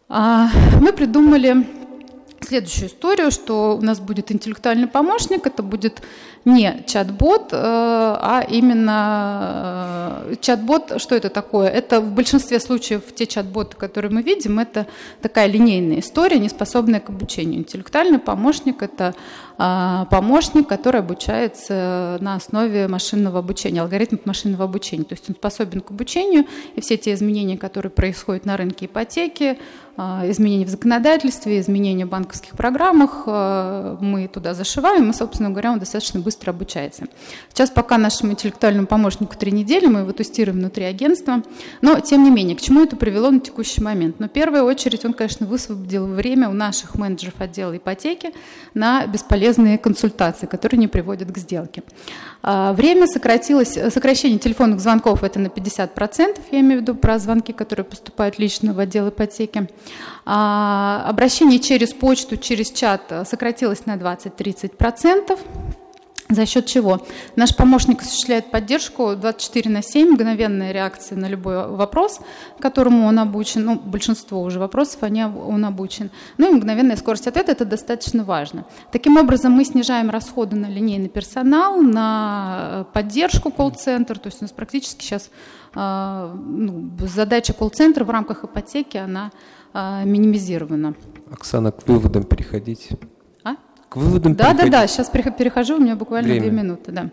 А, мы придумали следующую историю, что у нас будет интеллектуальный помощник, это будет не чат-бот, э, а именно э, чат-бот, что это такое? Это в большинстве случаев те чат-боты, которые мы видим, это такая линейная история, не способная к обучению. Интеллектуальный помощник – это помощник, который обучается на основе машинного обучения, алгоритмов машинного обучения. То есть он способен к обучению, и все те изменения, которые происходят на рынке ипотеки, а, изменения в законодательстве, изменения в банковских программах, а, мы туда зашиваем, и, собственно говоря, он достаточно быстро обучается. Сейчас пока нашему интеллектуальному помощнику три недели, мы его тестируем внутри агентства, но, тем не менее, к чему это привело на текущий момент? Но, в первую очередь, он, конечно, высвободил время у наших менеджеров отдела ипотеки на бесполезные консультации, которые не приводят к сделке. А, время сократилось, сокращение телефонных звонков это на 50%, я имею в виду про звонки, которые поступают лично в отдел ипотеки. А, обращение через почту, через чат сократилось на 20-30%. За счет чего? Наш помощник осуществляет поддержку 24 на 7, мгновенная реакция на любой вопрос, которому он обучен. Ну, большинство уже вопросов они, он обучен. Ну и мгновенная скорость ответа – это достаточно важно. Таким образом, мы снижаем расходы на линейный персонал, на поддержку колл-центр. То есть у нас практически сейчас а, ну, задача колл-центра в рамках ипотеки, она а, минимизирована. Оксана, к выводам переходить к выводам Да, переходить. да, да, сейчас перехожу, у меня буквально Время. две минуты, да.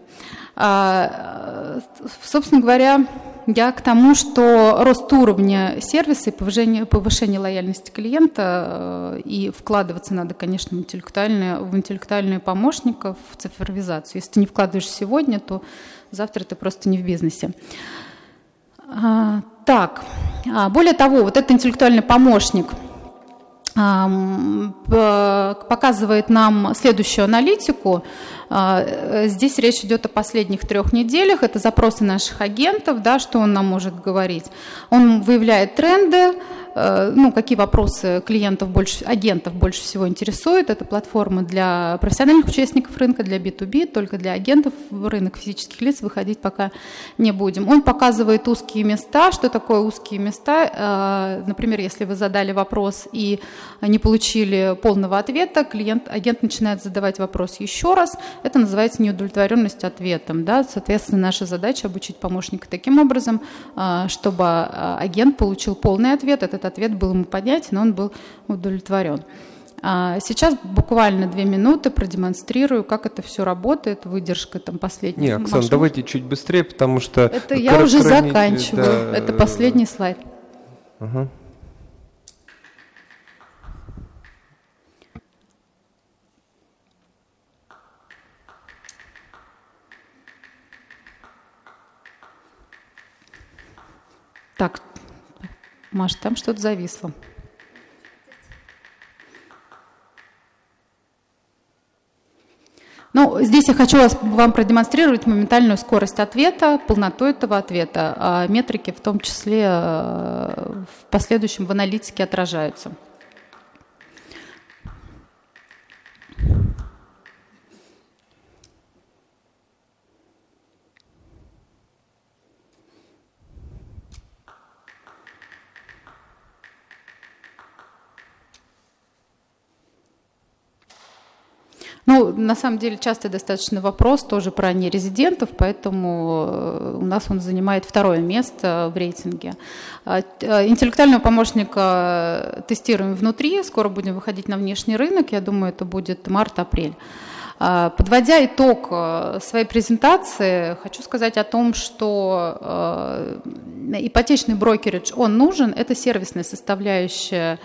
А, собственно говоря, я к тому, что рост уровня сервиса и повышение, повышение лояльности клиента э, и вкладываться надо, конечно, в интеллектуальные, в интеллектуальные помощников, в цифровизацию. Если ты не вкладываешь сегодня, то завтра ты просто не в бизнесе. А, так, а, более того, вот этот интеллектуальный помощник – показывает нам следующую аналитику. А, здесь речь идет о последних трех неделях. Это запросы наших агентов, да, что он нам может говорить. Он выявляет тренды, Э, ну, какие вопросы клиентов больше, агентов больше всего интересуют. Это платформа для профессиональных участников рынка, для B2B, только для агентов в рынок физических лиц выходить пока не будем. Он показывает узкие места. Что такое узкие места? Э, например, если вы задали вопрос и не получили полного ответа, клиент, агент начинает задавать вопрос еще раз. Это называется неудовлетворенность ответом. Да? Соответственно, наша задача обучить помощника таким образом, э, чтобы агент получил полный ответ. Это этот ответ был ему понятен, он был удовлетворен. А сейчас буквально две минуты продемонстрирую, как это все работает, выдержка там последняя. Не, Оксана, давайте чуть быстрее, потому что... Это я уже заканчиваю, да, это последний слайд. Ага. Так, Маш, там что-то зависло. Ну, здесь я хочу вас, вам продемонстрировать моментальную скорость ответа, полноту этого ответа. А метрики в том числе э, в последующем в аналитике отражаются. Самом деле, часто достаточно вопрос тоже про нерезидентов, поэтому э, у нас он занимает второе место в рейтинге. А, э, интеллектуального помощника тестируем внутри, скоро будем выходить на внешний рынок, я думаю, это будет март-апрель. А, подводя итог э, своей презентации, хочу сказать о том, что ипотечный брокеридж, он нужен, это сервисная составляющая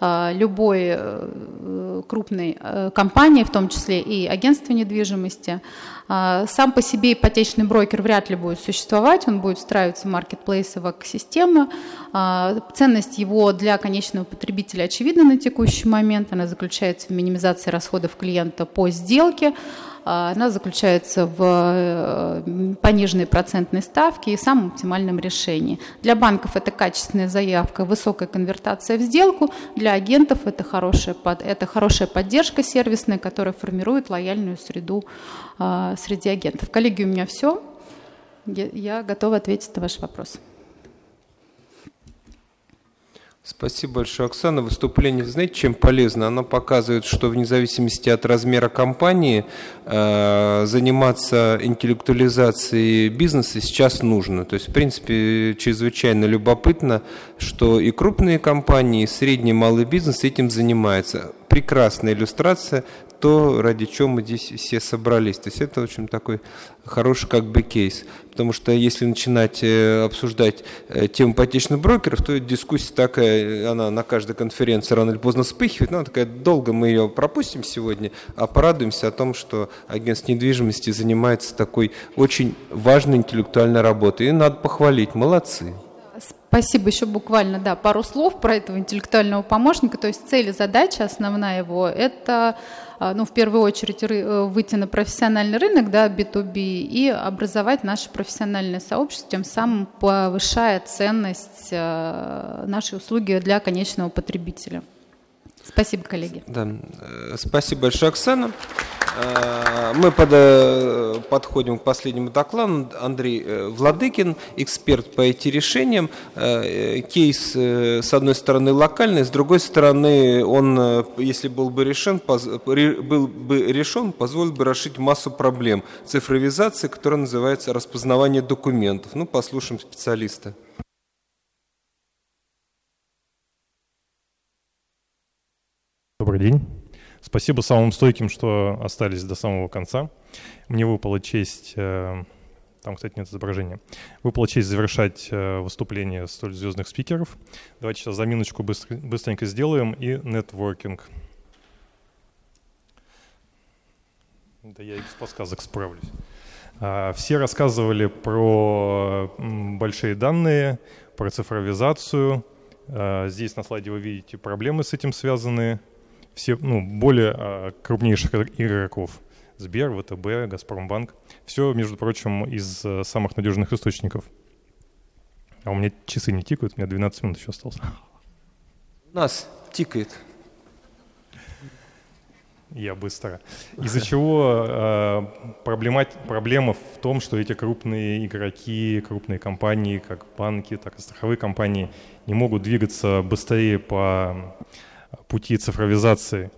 любой э, крупной э, компании, в том числе и агентства недвижимости. Сам по себе ипотечный брокер вряд ли будет существовать, он будет встраиваться в маркетплейсы в экосистему. А, ценность его для конечного потребителя очевидна на текущий момент, она заключается в минимизации расходов клиента по сделке, она заключается в э, пониженной процентной ставке и самом оптимальном решении. Для банков это качественная заявка, высокая конвертация в сделку. Для агентов это хорошая, это хорошая поддержка сервисная, которая формирует лояльную среду а, среди агентов. Коллеги, у меня все. Я готова ответить на ваш вопрос. Спасибо большое, Оксана. Выступление, знаете, чем полезно? Оно показывает, что вне зависимости от размера компании э, заниматься интеллектуализацией бизнеса сейчас нужно. То есть, в принципе, чрезвычайно любопытно, что и крупные компании, и средний и малый бизнес этим занимаются. Прекрасная иллюстрация то, ради чего мы здесь все собрались. То есть это, общем, такой хороший как бы кейс. Потому что если начинать э, обсуждать э, тему ипотечных брокеров, то дискуссия такая, она на каждой конференции рано или поздно вспыхивает, но она такая, долго мы ее пропустим сегодня, а порадуемся о том, что агентство недвижимости занимается такой очень важной интеллектуальной работой. И надо похвалить, молодцы. Спасибо. Еще буквально, да, пару слов про этого интеллектуального помощника. То есть цель и задача основная его – это, а, ну, в первую очередь, э, выйти на профессиональный рынок, да, B2B, и образовать наше профессиональное сообщество, тем самым повышая ценность э, нашей услуги для конечного потребителя. Спасибо, коллеги. Да. Э, спасибо большое, Оксана. Э, мы под, э, подходим к последнему докладу. Андрей Владыкин, эксперт по IT-решениям. Кейс, с одной стороны, локальный, с другой стороны, он, если был бы решен, был бы решен, позволил бы решить массу проблем цифровизации, которая называется распознавание документов. Ну, послушаем специалиста. Добрый день. Спасибо самым стойким, что остались до самого конца. Мне выпала честь, э, там, кстати, нет изображения, выпала честь завершать э, выступление столь звездных спикеров. Давайте сейчас заминочку быстренько сделаем и нетворкинг. Да я и без подсказок справлюсь. А, все рассказывали про большие данные, про цифровизацию. А, здесь на слайде вы видите проблемы с этим связанные все, ну, более а, крупнейших игроков. Сбер, ВТБ, Газпромбанк. Все, между прочим, из а, самых надежных источников. А у меня часы не тикают, у меня 12 минут еще осталось. У нас тикает. Я быстро. Из-за чего э, проблема, проблема в том, что эти крупные игроки, крупные компании, как банки, так и страховые компании, не могут двигаться быстрее по пути цифровизации.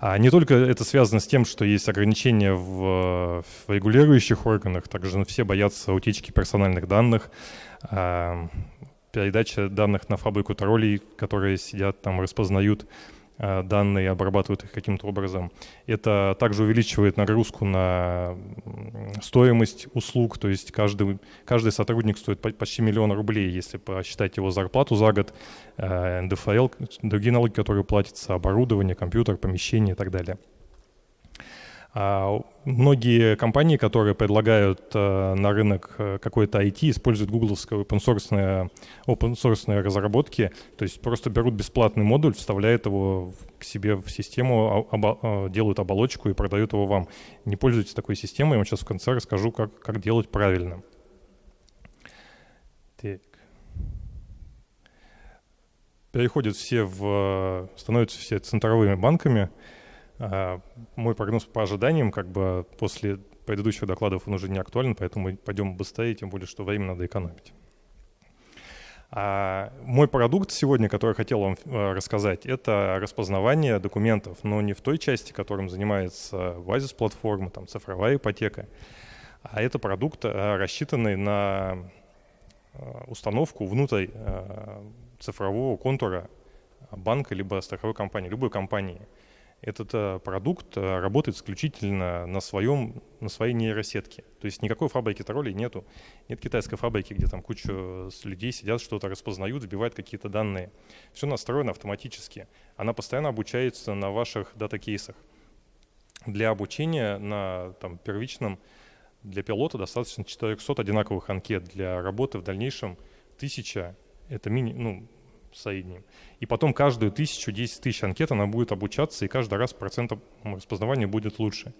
А не только это связано с тем, что есть ограничения в, в регулирующих органах, также все боятся утечки персональных данных, а, передача данных на фабрику троллей, которые сидят там, распознают данные, обрабатывают их каким-то образом. Это также увеличивает нагрузку на стоимость услуг, то есть каждый, каждый сотрудник стоит почти миллион рублей, если посчитать его зарплату за год, э, НДФЛ, другие налоги, которые платятся, оборудование, компьютер, помещение и так далее. А многие компании, которые предлагают э, на рынок э, какой-то IT, используют гугловские open source, open разработки, то есть просто берут бесплатный модуль, вставляют его к себе в систему, а, делают оболочку и продают его вам. Не пользуйтесь такой системой, я вам сейчас в конце расскажу, как, как делать правильно. Так. Переходят все в, становятся все центровыми банками, а, мой прогноз по ожиданиям, как бы после предыдущих докладов он уже не актуален, поэтому мы пойдем быстрее, тем более, что время надо экономить. А мой продукт сегодня, который я хотел вам э, рассказать, это распознавание документов, но не в той части, которым занимается базис платформа, там цифровая ипотека, а это продукт, рассчитанный на установку внутрь цифрового контура банка либо страховой компании, любой компании – этот э, продукт э, работает исключительно на, своем, на своей нейросетке. То есть никакой фабрики троллей нету. Нет китайской фабрики, где там куча людей сидят, что-то распознают, сбивают какие-то данные. Все настроено автоматически. Она постоянно обучается на ваших дата-кейсах. Для обучения на там, первичном для пилота достаточно 400 одинаковых анкет. Для работы в дальнейшем 1000 — это мини, ну, средним. И потом каждую тысячу, 10 тысяч анкет она будет обучаться, и каждый раз процент распознавания будет лучше.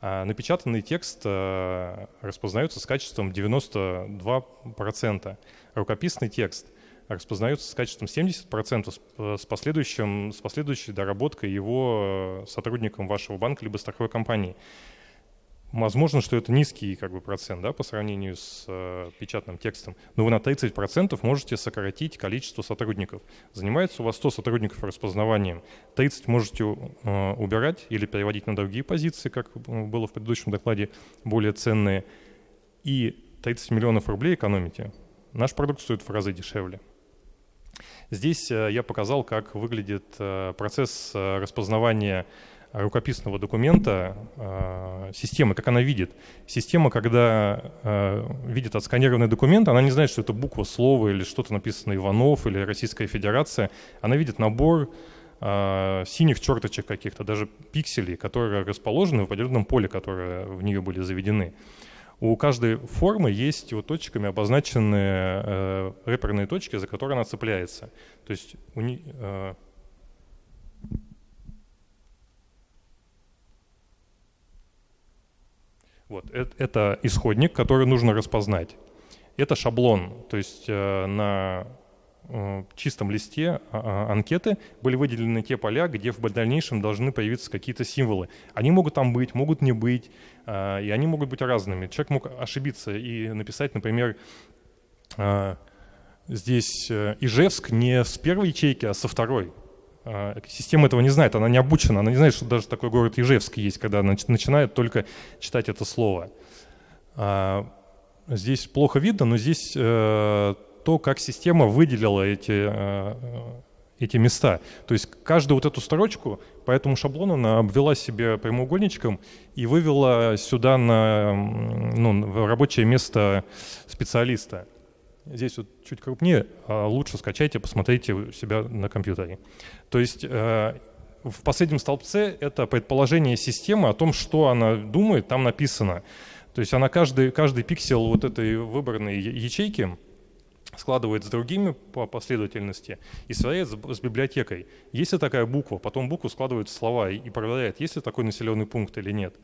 А напечатанный текст э, распознается с качеством 92%. Рукописный текст распознается с качеством 70% э, с, последующим, с последующей доработкой его э, сотрудником вашего банка либо страховой компании. Возможно, что это низкий как бы, процент да, по сравнению с э, печатным текстом, но вы на 30% можете сократить количество сотрудников. Занимается у вас 100 сотрудников распознаванием, 30 можете э, убирать или переводить на другие позиции, как было в предыдущем докладе, более ценные, и 30 миллионов рублей экономите. Наш продукт стоит в разы дешевле. Здесь э, я показал, как выглядит э, процесс э, распознавания рукописного документа э, системы, как она видит. Система, когда э, видит отсканированный документ, она не знает, что это буква, слово или что-то написано Иванов или Российская Федерация. Она видит набор э, синих черточек каких-то, даже пикселей, которые расположены в определенном поле, которые в нее были заведены. У каждой формы есть вот точками обозначенные э, реперные точки, за которые она цепляется. То есть у не, э, Вот, это, это исходник, который нужно распознать. Это шаблон, то есть э, на э, чистом листе э, анкеты были выделены те поля, где в дальнейшем должны появиться какие-то символы. Они могут там быть, могут не быть, э, и они могут быть разными. Человек мог ошибиться и написать, например, э, здесь э, Ижевск не с первой ячейки, а со второй. А, система этого не знает, она не обучена, она не знает, что даже такой город Ижевск есть, когда она начинает только читать это слово. А, здесь плохо видно, но здесь э, то, как система выделила эти, э, эти места. То есть каждую вот эту строчку по этому шаблону она обвела себе прямоугольничком и вывела сюда на ну, в рабочее место специалиста. Здесь вот чуть крупнее, а лучше скачайте, посмотрите у себя на компьютере. То есть э, в последнем столбце это предположение системы о том, что она думает, там написано. То есть она каждый, каждый пиксель вот этой выбранной ячейки складывает с другими по последовательности и сверяет с, библиотекой. Есть ли такая буква, потом букву складывает в слова и, и проверяет, есть ли такой населенный пункт или нет.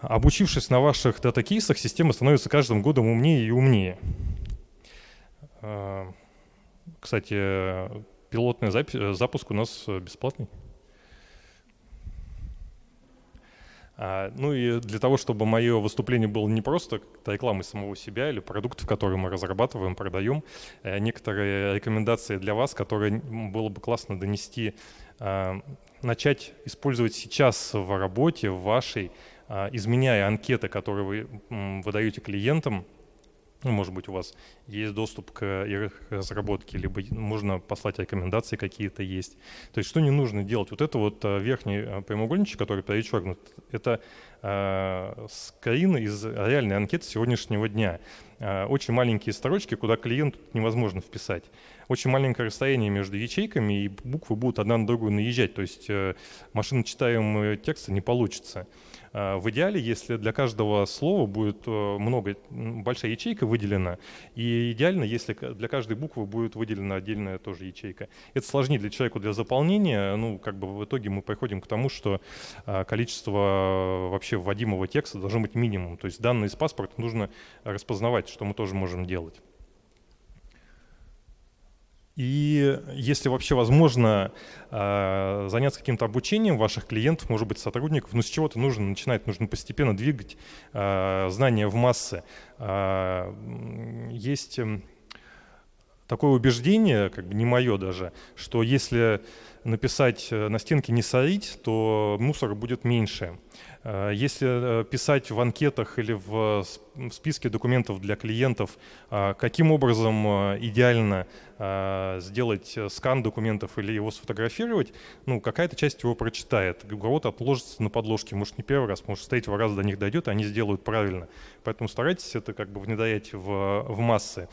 Обучившись на ваших дата-кейсах, система становится каждым годом умнее и умнее. А, кстати, пилотный запись, запуск у нас бесплатный. А, ну и для того, чтобы мое выступление было не просто рекламой самого себя или продуктов, которые мы разрабатываем, продаем, э, некоторые рекомендации для вас, которые было бы классно донести, а, начать использовать сейчас в работе, в вашей, изменяя анкеты, которые вы выдаете клиентам, ну, может быть, у вас есть доступ к их разработке, либо можно послать рекомендации какие-то есть. То есть что не нужно делать? Вот это вот э, верхний э, прямоугольничек, который перечеркнут, это э, скрин из реальной анкеты сегодняшнего дня. Э, очень маленькие строчки, куда клиент невозможно вписать. Очень маленькое расстояние между ячейками, и буквы будут одна на другую наезжать. То есть э, машиночитаемого текста не получится. В идеале, если для каждого слова будет э, много, большая ячейка выделена, и идеально, если для каждой буквы будет выделена отдельная тоже ячейка. Это сложнее для человека для заполнения, ну, как бы в итоге мы приходим к тому, что а, количество вообще вводимого текста должно быть минимум. То есть данные из паспорта нужно распознавать, что мы тоже можем делать. И если вообще возможно э, заняться каким-то обучением ваших клиентов, может быть, сотрудников, ну с чего-то нужно начинать, нужно постепенно двигать э, знания в массы. Э, есть такое убеждение, как бы не мое даже, что если написать э, на стенке «не сорить», то мусора будет меньше. Э, если э, писать в анкетах или в списке документов для клиентов, каким образом идеально сделать скан документов или его сфотографировать, ну, какая-то часть его прочитает. У кого-то отложится на подложке, может, не первый раз, может, с третьего раза до них дойдет, и они сделают правильно. Поэтому старайтесь это как бы внедрять в, в массы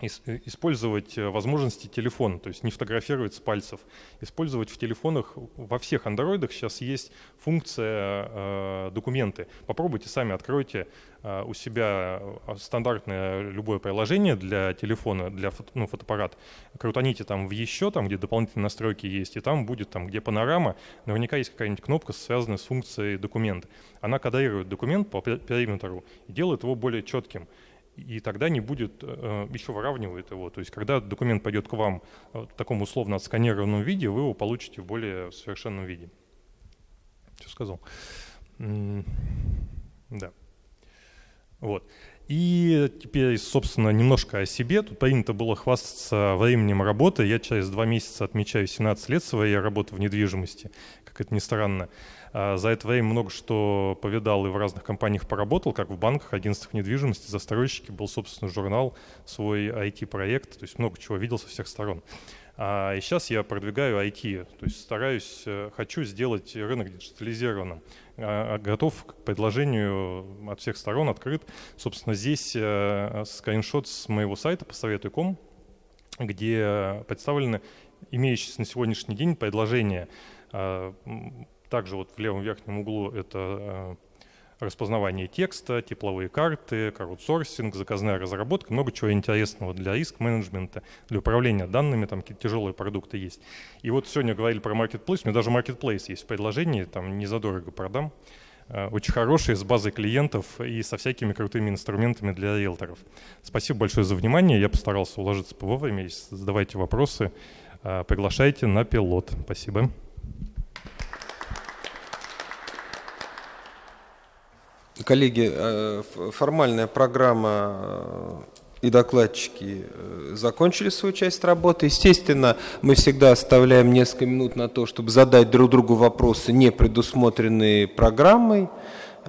использовать э, возможности телефона, то есть не фотографировать с пальцев, использовать в телефонах, во всех андроидах сейчас есть функция э, документы. Попробуйте сами, откройте э, у себя э, стандартное любое приложение для телефона, для фото, ну, фотоаппарат, крутаните там в еще, там где дополнительные настройки есть, и там будет там, где панорама, наверняка есть какая-нибудь кнопка, связанная с функцией документ. Она кодирует документ по периметру и делает его более четким и тогда не будет, э, еще выравнивает его. То есть когда документ пойдет к вам в таком условно отсканированном виде, вы его получите в более совершенном виде. Что сказал? Да. Вот. И теперь, собственно, немножко о себе. Тут принято было хвастаться временем работы. Я через два месяца отмечаю 17 лет своей работы в недвижимости, как это ни странно. А, за это время много что повидал и в разных компаниях поработал, как в банках, агентствах недвижимости, застройщики, был, собственно, журнал, свой IT-проект, то есть много чего видел со всех сторон. А, и сейчас я продвигаю IT, то есть стараюсь, э, хочу сделать рынок диджитализированным. А, готов к предложению от всех сторон, открыт. Собственно, здесь э, скриншот с моего сайта посоветуй.ком, где представлены имеющиеся на сегодняшний день предложения также вот в левом верхнем углу это э, распознавание текста, тепловые карты, краудсорсинг, заказная разработка, много чего интересного для риск-менеджмента, для управления данными, там какие-то тяжелые продукты есть. И вот сегодня говорили про Marketplace, у меня даже Marketplace есть в предложении, там не задорого продам, э, очень хороший, с базой клиентов и со всякими крутыми инструментами для риэлторов. Спасибо большое за внимание, я постарался уложиться по вовремя, задавайте вопросы, э, приглашайте на пилот. Спасибо. Коллеги, э, формальная программа э, и докладчики э, закончили свою часть работы. Естественно, мы всегда оставляем несколько минут на то, чтобы задать друг другу вопросы, не предусмотренные программой,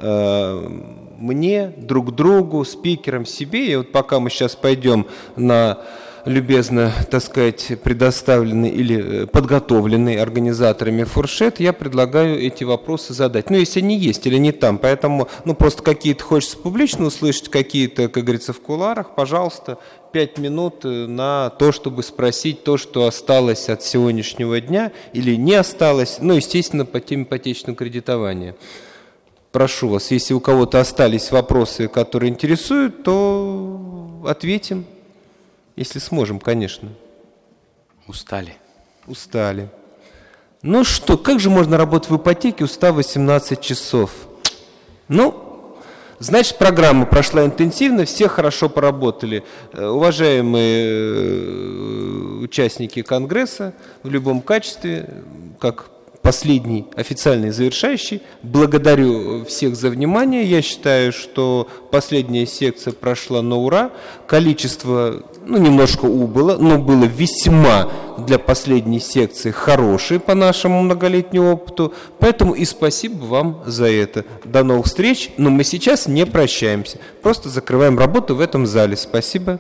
мне, друг другу, спикерам, себе. И вот пока мы сейчас пойдем на любезно, так сказать, предоставленный или э, подготовленный организаторами фуршет, я предлагаю эти вопросы задать. Ну, если они есть или не там. Поэтому, ну, просто какие-то хочется публично услышать, какие-то, как говорится, в куларах, пожалуйста, пять минут э, на то, чтобы спросить то, что осталось от сегодняшнего дня или не осталось, ну, естественно, по теме ипотечного кредитования. Прошу вас, если у кого-то остались вопросы, которые интересуют, то ответим. Если сможем, конечно. Устали. Устали. Ну что, как же можно работать в ипотеке, устав 18 часов? Ну, значит, программа прошла интенсивно, все хорошо поработали. Э, уважаемые э, участники Конгресса в любом качестве, как последний официальный завершающий. Благодарю всех за внимание. Я считаю, что последняя секция прошла на ура. Количество, ну, немножко убыло, но было весьма для последней секции хорошее по нашему многолетнему опыту. Поэтому и спасибо вам за это. До новых встреч. Но мы сейчас не прощаемся. Просто закрываем работу в этом зале. Спасибо.